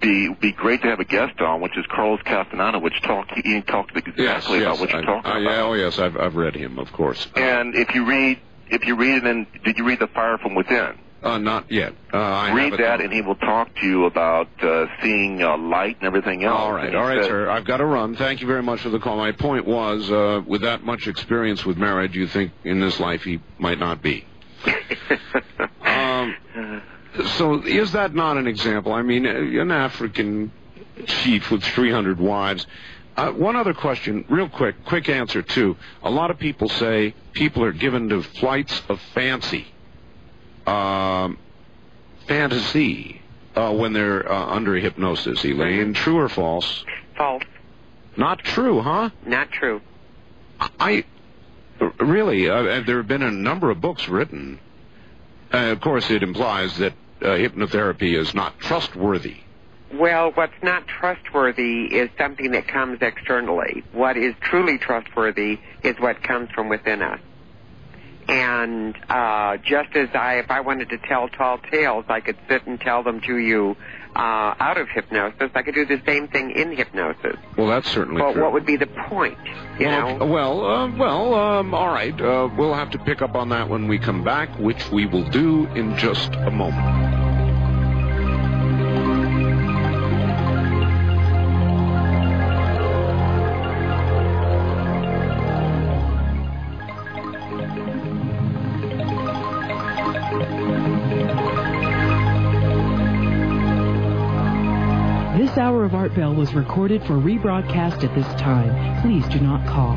be be great to have a guest on, which is Carlos Castaneda, which talk he talks exactly Yes, about yes. what you're I- talking I- about. yeah, oh, yes. I've, I've read him, of course. And if you read, if you read it, and did you read The Fire from Within? Uh, not yet. Uh, I read that, and he will talk to you about uh, seeing uh, light and everything else. All right, all right, said- sir. I've got to run. Thank you very much for the call. My point was, uh, with that much experience with marriage, you think in this life he might not be. um, so is that not an example? I mean, uh, an African chief with 300 wives. Uh, one other question, real quick, quick answer too. A lot of people say people are given to flights of fancy, um, fantasy, uh, when they're uh, under hypnosis. Elaine, true or false? False. Not true, huh? Not true. I really, uh, there have been a number of books written. Uh, of course, it implies that uh, hypnotherapy is not trustworthy. Well, what's not trustworthy is something that comes externally. What is truly trustworthy is what comes from within us. And uh, just as I, if I wanted to tell tall tales, I could sit and tell them to you uh, out of hypnosis. I could do the same thing in hypnosis. Well, that's certainly But true. what would be the point? You well, know? well, uh, well, um, all right. Uh, we'll have to pick up on that when we come back, which we will do in just a moment. Hour of Art Bell was recorded for rebroadcast at this time. Please do not call.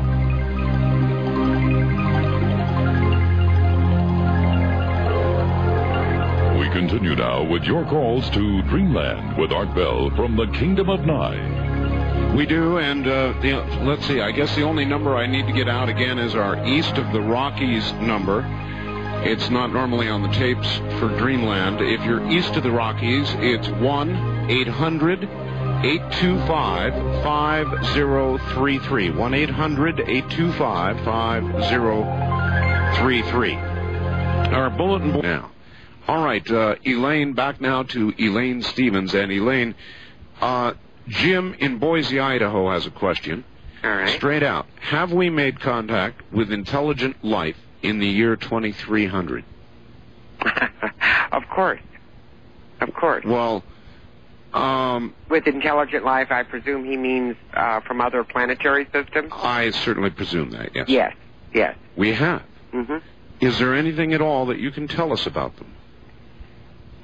We continue now with your calls to Dreamland with Art Bell from the Kingdom of Nye. We do, and uh, the, let's see. I guess the only number I need to get out again is our East of the Rockies number. It's not normally on the tapes for Dreamland. If you're east of the Rockies, it's 1 800 825 5033. 1 800 825 5033. Our bulletin board now. All right, uh, Elaine, back now to Elaine Stevens. And Elaine, uh, Jim in Boise, Idaho has a question. All right. Straight out. Have we made contact with intelligent life in the year 2300? of course. Of course. Well, um, With intelligent life, I presume he means uh, from other planetary systems? I certainly presume that, yes. Yes, yes. We have. hmm Is there anything at all that you can tell us about them?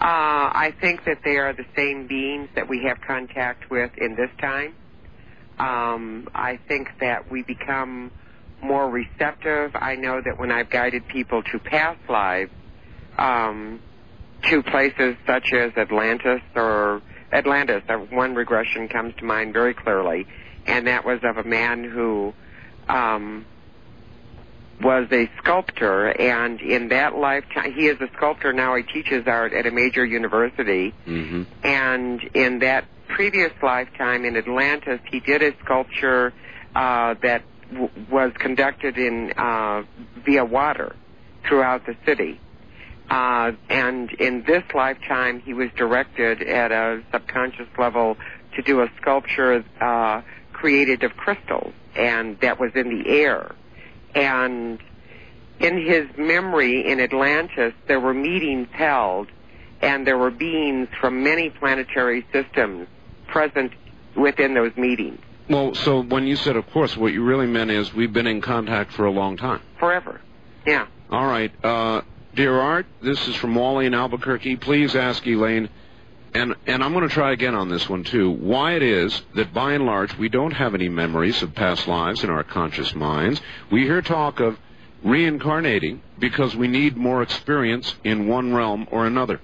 Uh, I think that they are the same beings that we have contact with in this time. Um, I think that we become more receptive. I know that when I've guided people to past lives, um, to places such as Atlantis or Atlantis, one regression comes to mind very clearly, and that was of a man who um, was a sculptor, and in that lifetime, he is a sculptor now. He teaches art at a major university, Mm-hmm. and in that previous lifetime in Atlantis, he did a sculpture uh, that w- was conducted in uh, via water throughout the city. Uh, and in this lifetime, he was directed at a subconscious level to do a sculpture uh, created of crystals, and that was in the air. And in his memory in Atlantis, there were meetings held, and there were beings from many planetary systems present within those meetings Well, so when you said, of course, what you really meant is we've been in contact for a long time. forever. Yeah. All right. Uh, dear Art, this is from Wally in Albuquerque. Please ask Elaine, and, and I'm going to try again on this one too, why it is that by and large we don't have any memories of past lives in our conscious minds. We hear talk of reincarnating because we need more experience in one realm or another.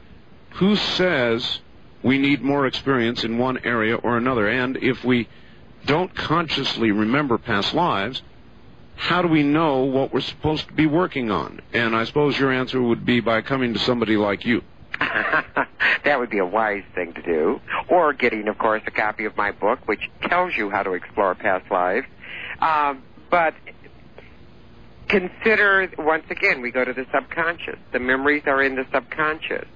Who says we need more experience in one area or another? And if we don't consciously remember past lives, how do we know what we're supposed to be working on? And I suppose your answer would be by coming to somebody like you. that would be a wise thing to do. Or getting, of course, a copy of my book, which tells you how to explore past lives. Um, but consider, once again, we go to the subconscious. The memories are in the subconscious.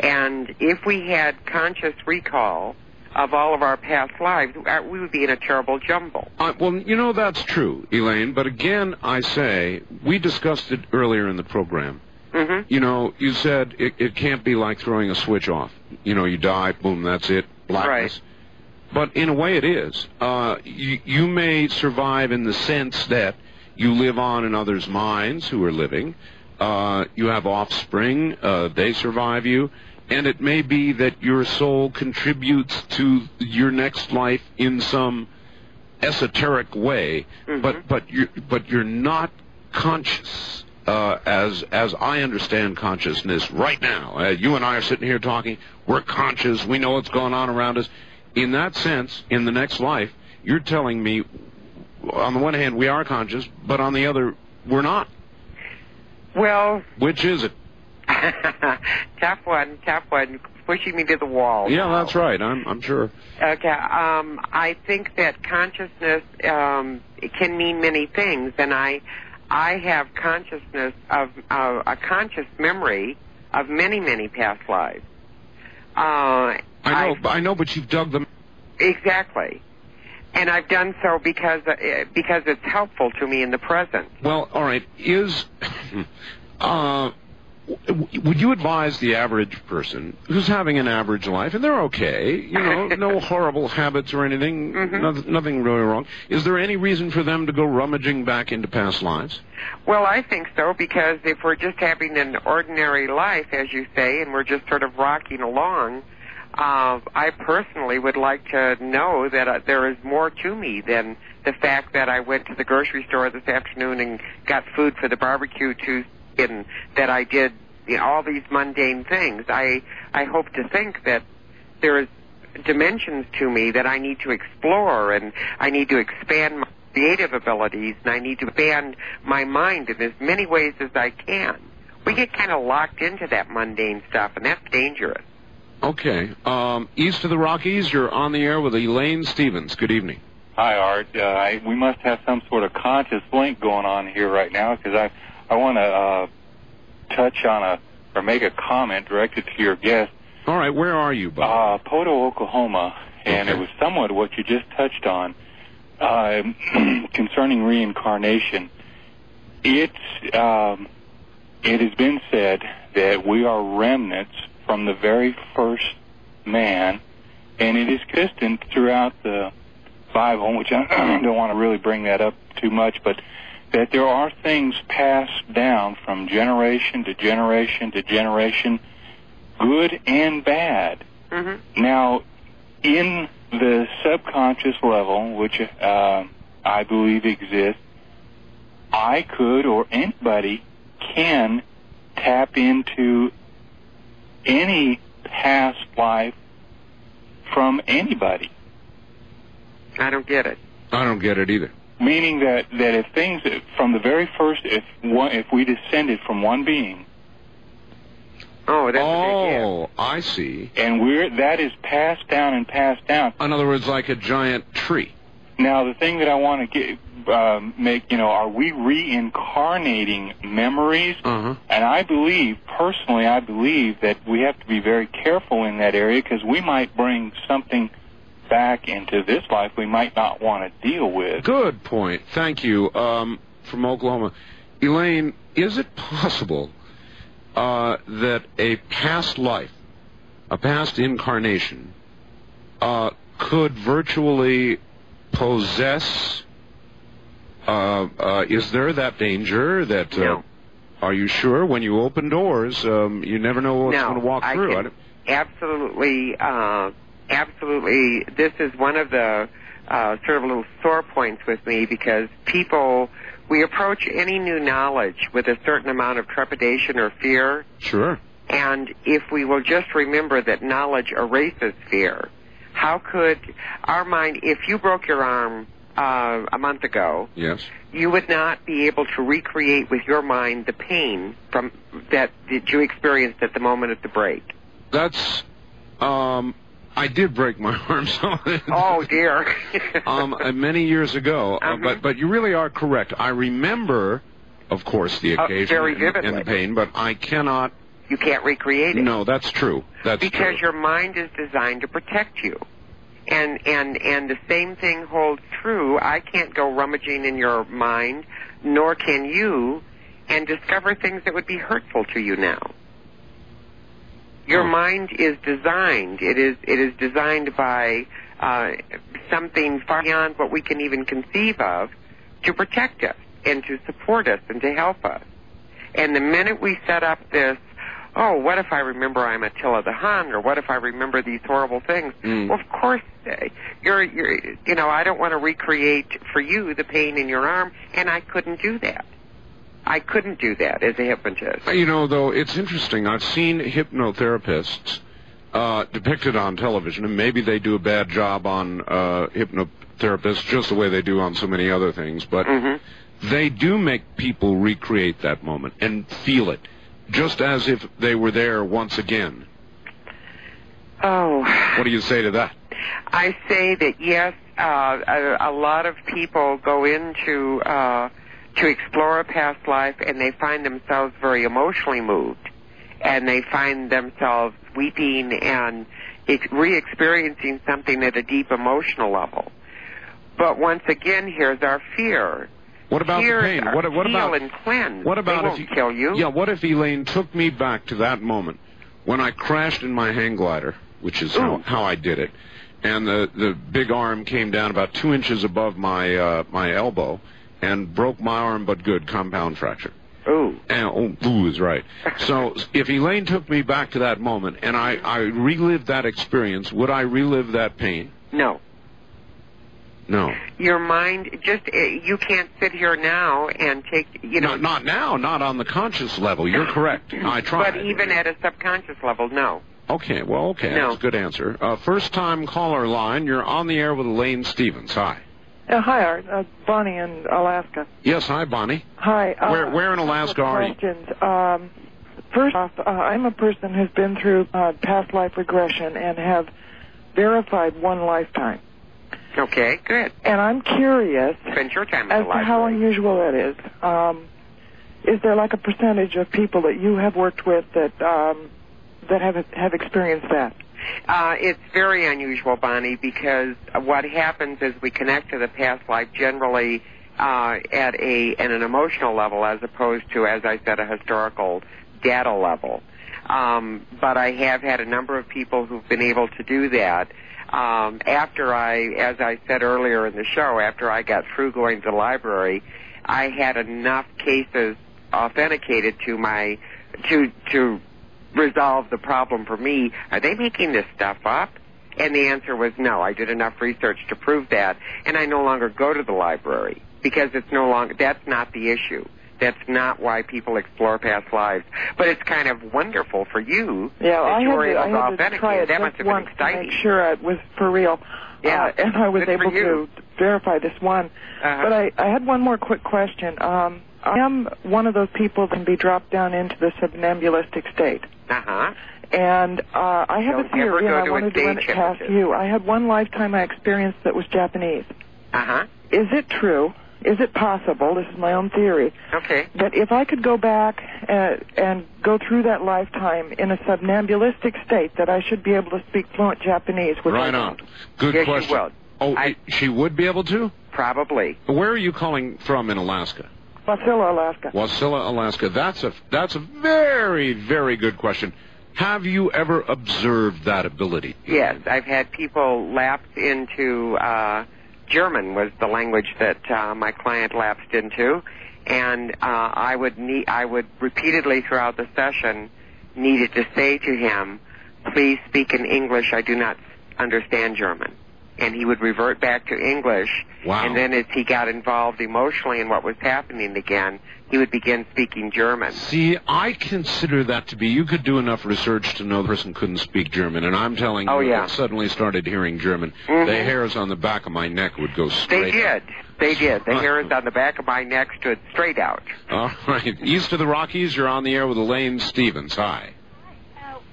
And if we had conscious recall of all of our past lives, uh, we would be in a terrible jumble. Uh, well, you know that's true, Elaine. But again, I say we discussed it earlier in the program. Mm-hmm. You know, you said it, it can't be like throwing a switch off. You know, you die, boom, that's it, blackness. Right. But in a way, it is. Uh, you, you may survive in the sense that you live on in others' minds who are living. Uh, you have offspring; uh, they survive you, and it may be that your soul contributes to your next life in some esoteric way. But but you but you're not conscious uh, as as I understand consciousness right now. Uh, you and I are sitting here talking. We're conscious. We know what's going on around us. In that sense, in the next life, you're telling me, on the one hand, we are conscious, but on the other, we're not. Well, Which is it? tough one, tough one, pushing me to the wall. Yeah, that's right. I'm I'm sure. Okay. Um, I think that consciousness um, it can mean many things, and I I have consciousness of uh, a conscious memory of many, many past lives. Uh, I know, I know, but you've dug them. exactly, and I've done so because uh, because it's helpful to me in the present. Well, all right. Is uh, would you advise the average person who's having an average life and they're okay, you know, no horrible habits or anything, noth- nothing really wrong? Is there any reason for them to go rummaging back into past lives? Well, I think so because if we're just having an ordinary life, as you say, and we're just sort of rocking along, uh, I personally would like to know that uh, there is more to me than the fact that I went to the grocery store this afternoon and got food for the barbecue Tuesday, and that I did you know, all these mundane things. I I hope to think that there is dimensions to me that I need to explore, and I need to expand my creative abilities, and I need to expand my mind in as many ways as I can. We get kind of locked into that mundane stuff, and that's dangerous. Okay. Um, east of the Rockies, you're on the air with Elaine Stevens. Good evening. Hi, Art. Uh, I, we must have some sort of conscious link going on here right now because I I want to uh, touch on a or make a comment directed to your guest. All right, where are you, Bob? Uh, Poteau, Oklahoma, and it was somewhat what you just touched on uh, concerning reincarnation. It's um, it has been said that we are remnants from the very first man, and it is consistent throughout the Bible, which I don't want to really bring that up too much, but that there are things passed down from generation to generation to generation, good and bad. Mm-hmm. Now, in the subconscious level, which uh, I believe exists, I could or anybody can tap into any past life from anybody. I don't get it. I don't get it either. Meaning that, that if things from the very first, if one, if we descended from one being, oh, that's oh, I see. and we're that is passed down and passed down. In other words, like a giant tree. Now, the thing that I want to get um, make you know, are we reincarnating memories? Uh-huh. And I believe, personally, I believe that we have to be very careful in that area because we might bring something back into this life we might not want to deal with. Good point. Thank you. Um, from Oklahoma. Elaine, is it possible uh, that a past life, a past incarnation, uh, could virtually possess? Uh, uh, is there that danger that? Uh, No. Are you sure? When you open doors, um, you never know what's no, going to walk I through. can I don't- absolutely, uh, absolutely. This is one of the uh, sort of little sore points with me because people we approach any new knowledge with a certain amount of trepidation or fear, Sure. and if we will just remember that knowledge erases fear, how could our mind? If you broke your arm uh, a month ago, Yes. you would not be able to recreate with your mind the pain from that that you experienced at the moment of the break. That's. Um, I did break my arm, so. Oh dear. um, uh, many years ago. Uh, Uh-huh. but but you really are correct. I remember, of course, the Uh, occasion very and, and the pain, but I cannot. you can't recreate it. No, that's true. That's because true. your mind is designed to protect you. And and and the same thing holds true. I can't go rummaging in your mind, nor can you, and discover things that would be hurtful to you now. Your mind is designed. It is it is designed by uh, something far beyond what we can even conceive of to protect us and to support us and to help us. And the minute we set up this, oh, what if I remember I'm Attila the Hun, or what if I remember these horrible things? Mm. Well, of course, uh, you're, you're, you know, I don't want to recreate for you the pain in your arm, and I couldn't do that. I couldn't do that as a hypnotist. You know, though, it's interesting. I've seen hypnotherapists uh, depicted on television, and maybe they do a bad job on uh, hypnotherapists just the way they do on so many other things, but they do make people recreate that moment and feel it, just as if they were there once again. Oh. What do you say to that? I say that yes, uh, a, a lot of people go into uh, to explore a past life and they find themselves very emotionally moved and they find themselves weeping and re-experiencing something at a deep emotional level. But once again, here's our fear. What about Here's the pain? What, what about and cleanse? What about they if you, kill you? Yeah. What if Elaine took me back to that moment when I crashed in my hang glider, which is how, how I did it, and the the big arm came down about two inches above my uh, my elbow and broke my arm, but good compound fracture. Ooh. And, oh, ooh is right. So if Elaine took me back to that moment and I, I relived that experience, would I relive that pain? No. No. Your mind just uh, you can't sit here now and take you know Not, not now, not on the conscious level. You're correct. I tried. but even at a subconscious level, no. Okay, well, okay, No. that's a good answer. Uh, first time caller line, you're on the air with Elaine Stevens. Hi. Uh, hi, Art. Uh, Bonnie in Alaska. Yes, hi, Bonnie. Hi. Uh, where, where in Alaska are you? questions. Um, first off, uh, I'm a person who's been through uh, past life regression and have verified one lifetime. Okay, good. And I'm curious Spend your time at as the to how unusual that is. Um, is there like a percentage of people that you have worked with that um, that have have experienced that? Uh, it's very unusual, Bonnie, because what happens is we connect to the past life generally uh, at a at an emotional level, as opposed to, as I said, a historical data level. Um, but I have had a number of people who've been able to do that. Um, after I, as I said earlier in the show, after I got through going to the library, I had enough cases authenticated to my to to resolve the problem for me. Are they making this stuff up? And the answer was no. I did enough research to prove that, and I no longer go to the library because it's no longer. That's not the issue. That's not why people explore past lives. But it's kind of wonderful for you Yeah, that I you were to, able to authenticate it That must have been to make sure it was for real. Yeah, Uh, and I was able to verify this one. Uh-huh. But I, I had one more quick question. Um, I am one of those people that can be dropped down into the somnambulistic state. Uh huh. And uh, I have Don't a theory, ever and go I to a wanted to run it past you. I had one lifetime I experienced that was Japanese. Uh huh. Is it true? Is it possible? This is my own theory. Okay. That if I could go back uh, and go through that lifetime in a somnambulistic state, that I should be able to speak fluent Japanese. Which I Right don't. on. Good Yes, you question. will. Oh, i- she would be able to? Probably. Where are you calling from in Alaska? Wasilla, Alaska. Wasilla, Alaska. That's a that's a very very good question. Have you ever observed that ability? Yes, I've had people lapse into uh, German was the language that uh, my client lapsed into, and uh, I would need I would repeatedly throughout the session needed to say to him, "Please speak in English. I do not understand German." And he would revert back to English. Wow. And then as he got involved emotionally in what was happening again, he would begin speaking German. See, I consider that to be you could do enough research to know the person couldn't speak German, and I'm telling Oh, you, yeah. I suddenly started hearing German. Mhm. The hairs on the back of my neck would go straight. They did. They did. The hairs on the back of my neck stood straight out. All right. East of the Rockies, you're on the air with Elaine Stevens. Hi.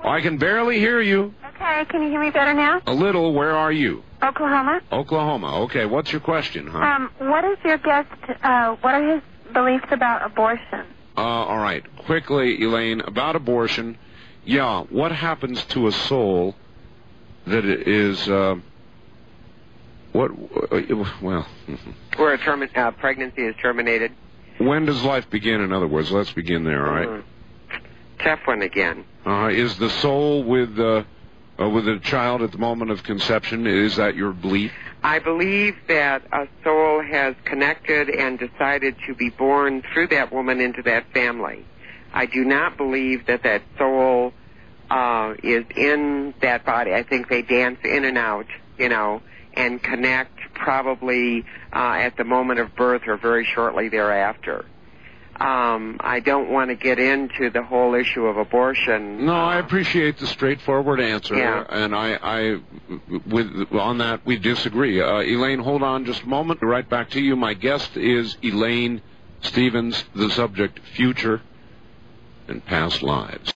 I can barely hear you. Okay, can you hear me better now? A little. Where are you? Oklahoma. Oklahoma. Okay. What's your question, huh? Um, what is your guest? Uh, what are his beliefs about abortion? Uh, all right. Quickly, Elaine, about abortion. Yeah, what happens to a soul that is, uh, what, uh, well, Where a term- uh, pregnancy is terminated. when does life begin, in other words? Let's begin there, all right? Mhm. Tough one again. Uh, is the soul with, uh, uh, with a child at the moment of conception, is that your belief? I believe that a soul has connected and decided to be born through that woman into that family. I do not believe that that soul uh, is in that body. I think they dance in and out, you know, and connect probably uh, at the moment of birth or very shortly thereafter. Um, I don't want to get into the whole issue of abortion. No, I appreciate the straightforward answer, Yeah. and I, I, with on that we disagree. Uh, Elaine, hold on just a moment. Right back to you. My guest is Elaine Stevens. The subject: future and past lives.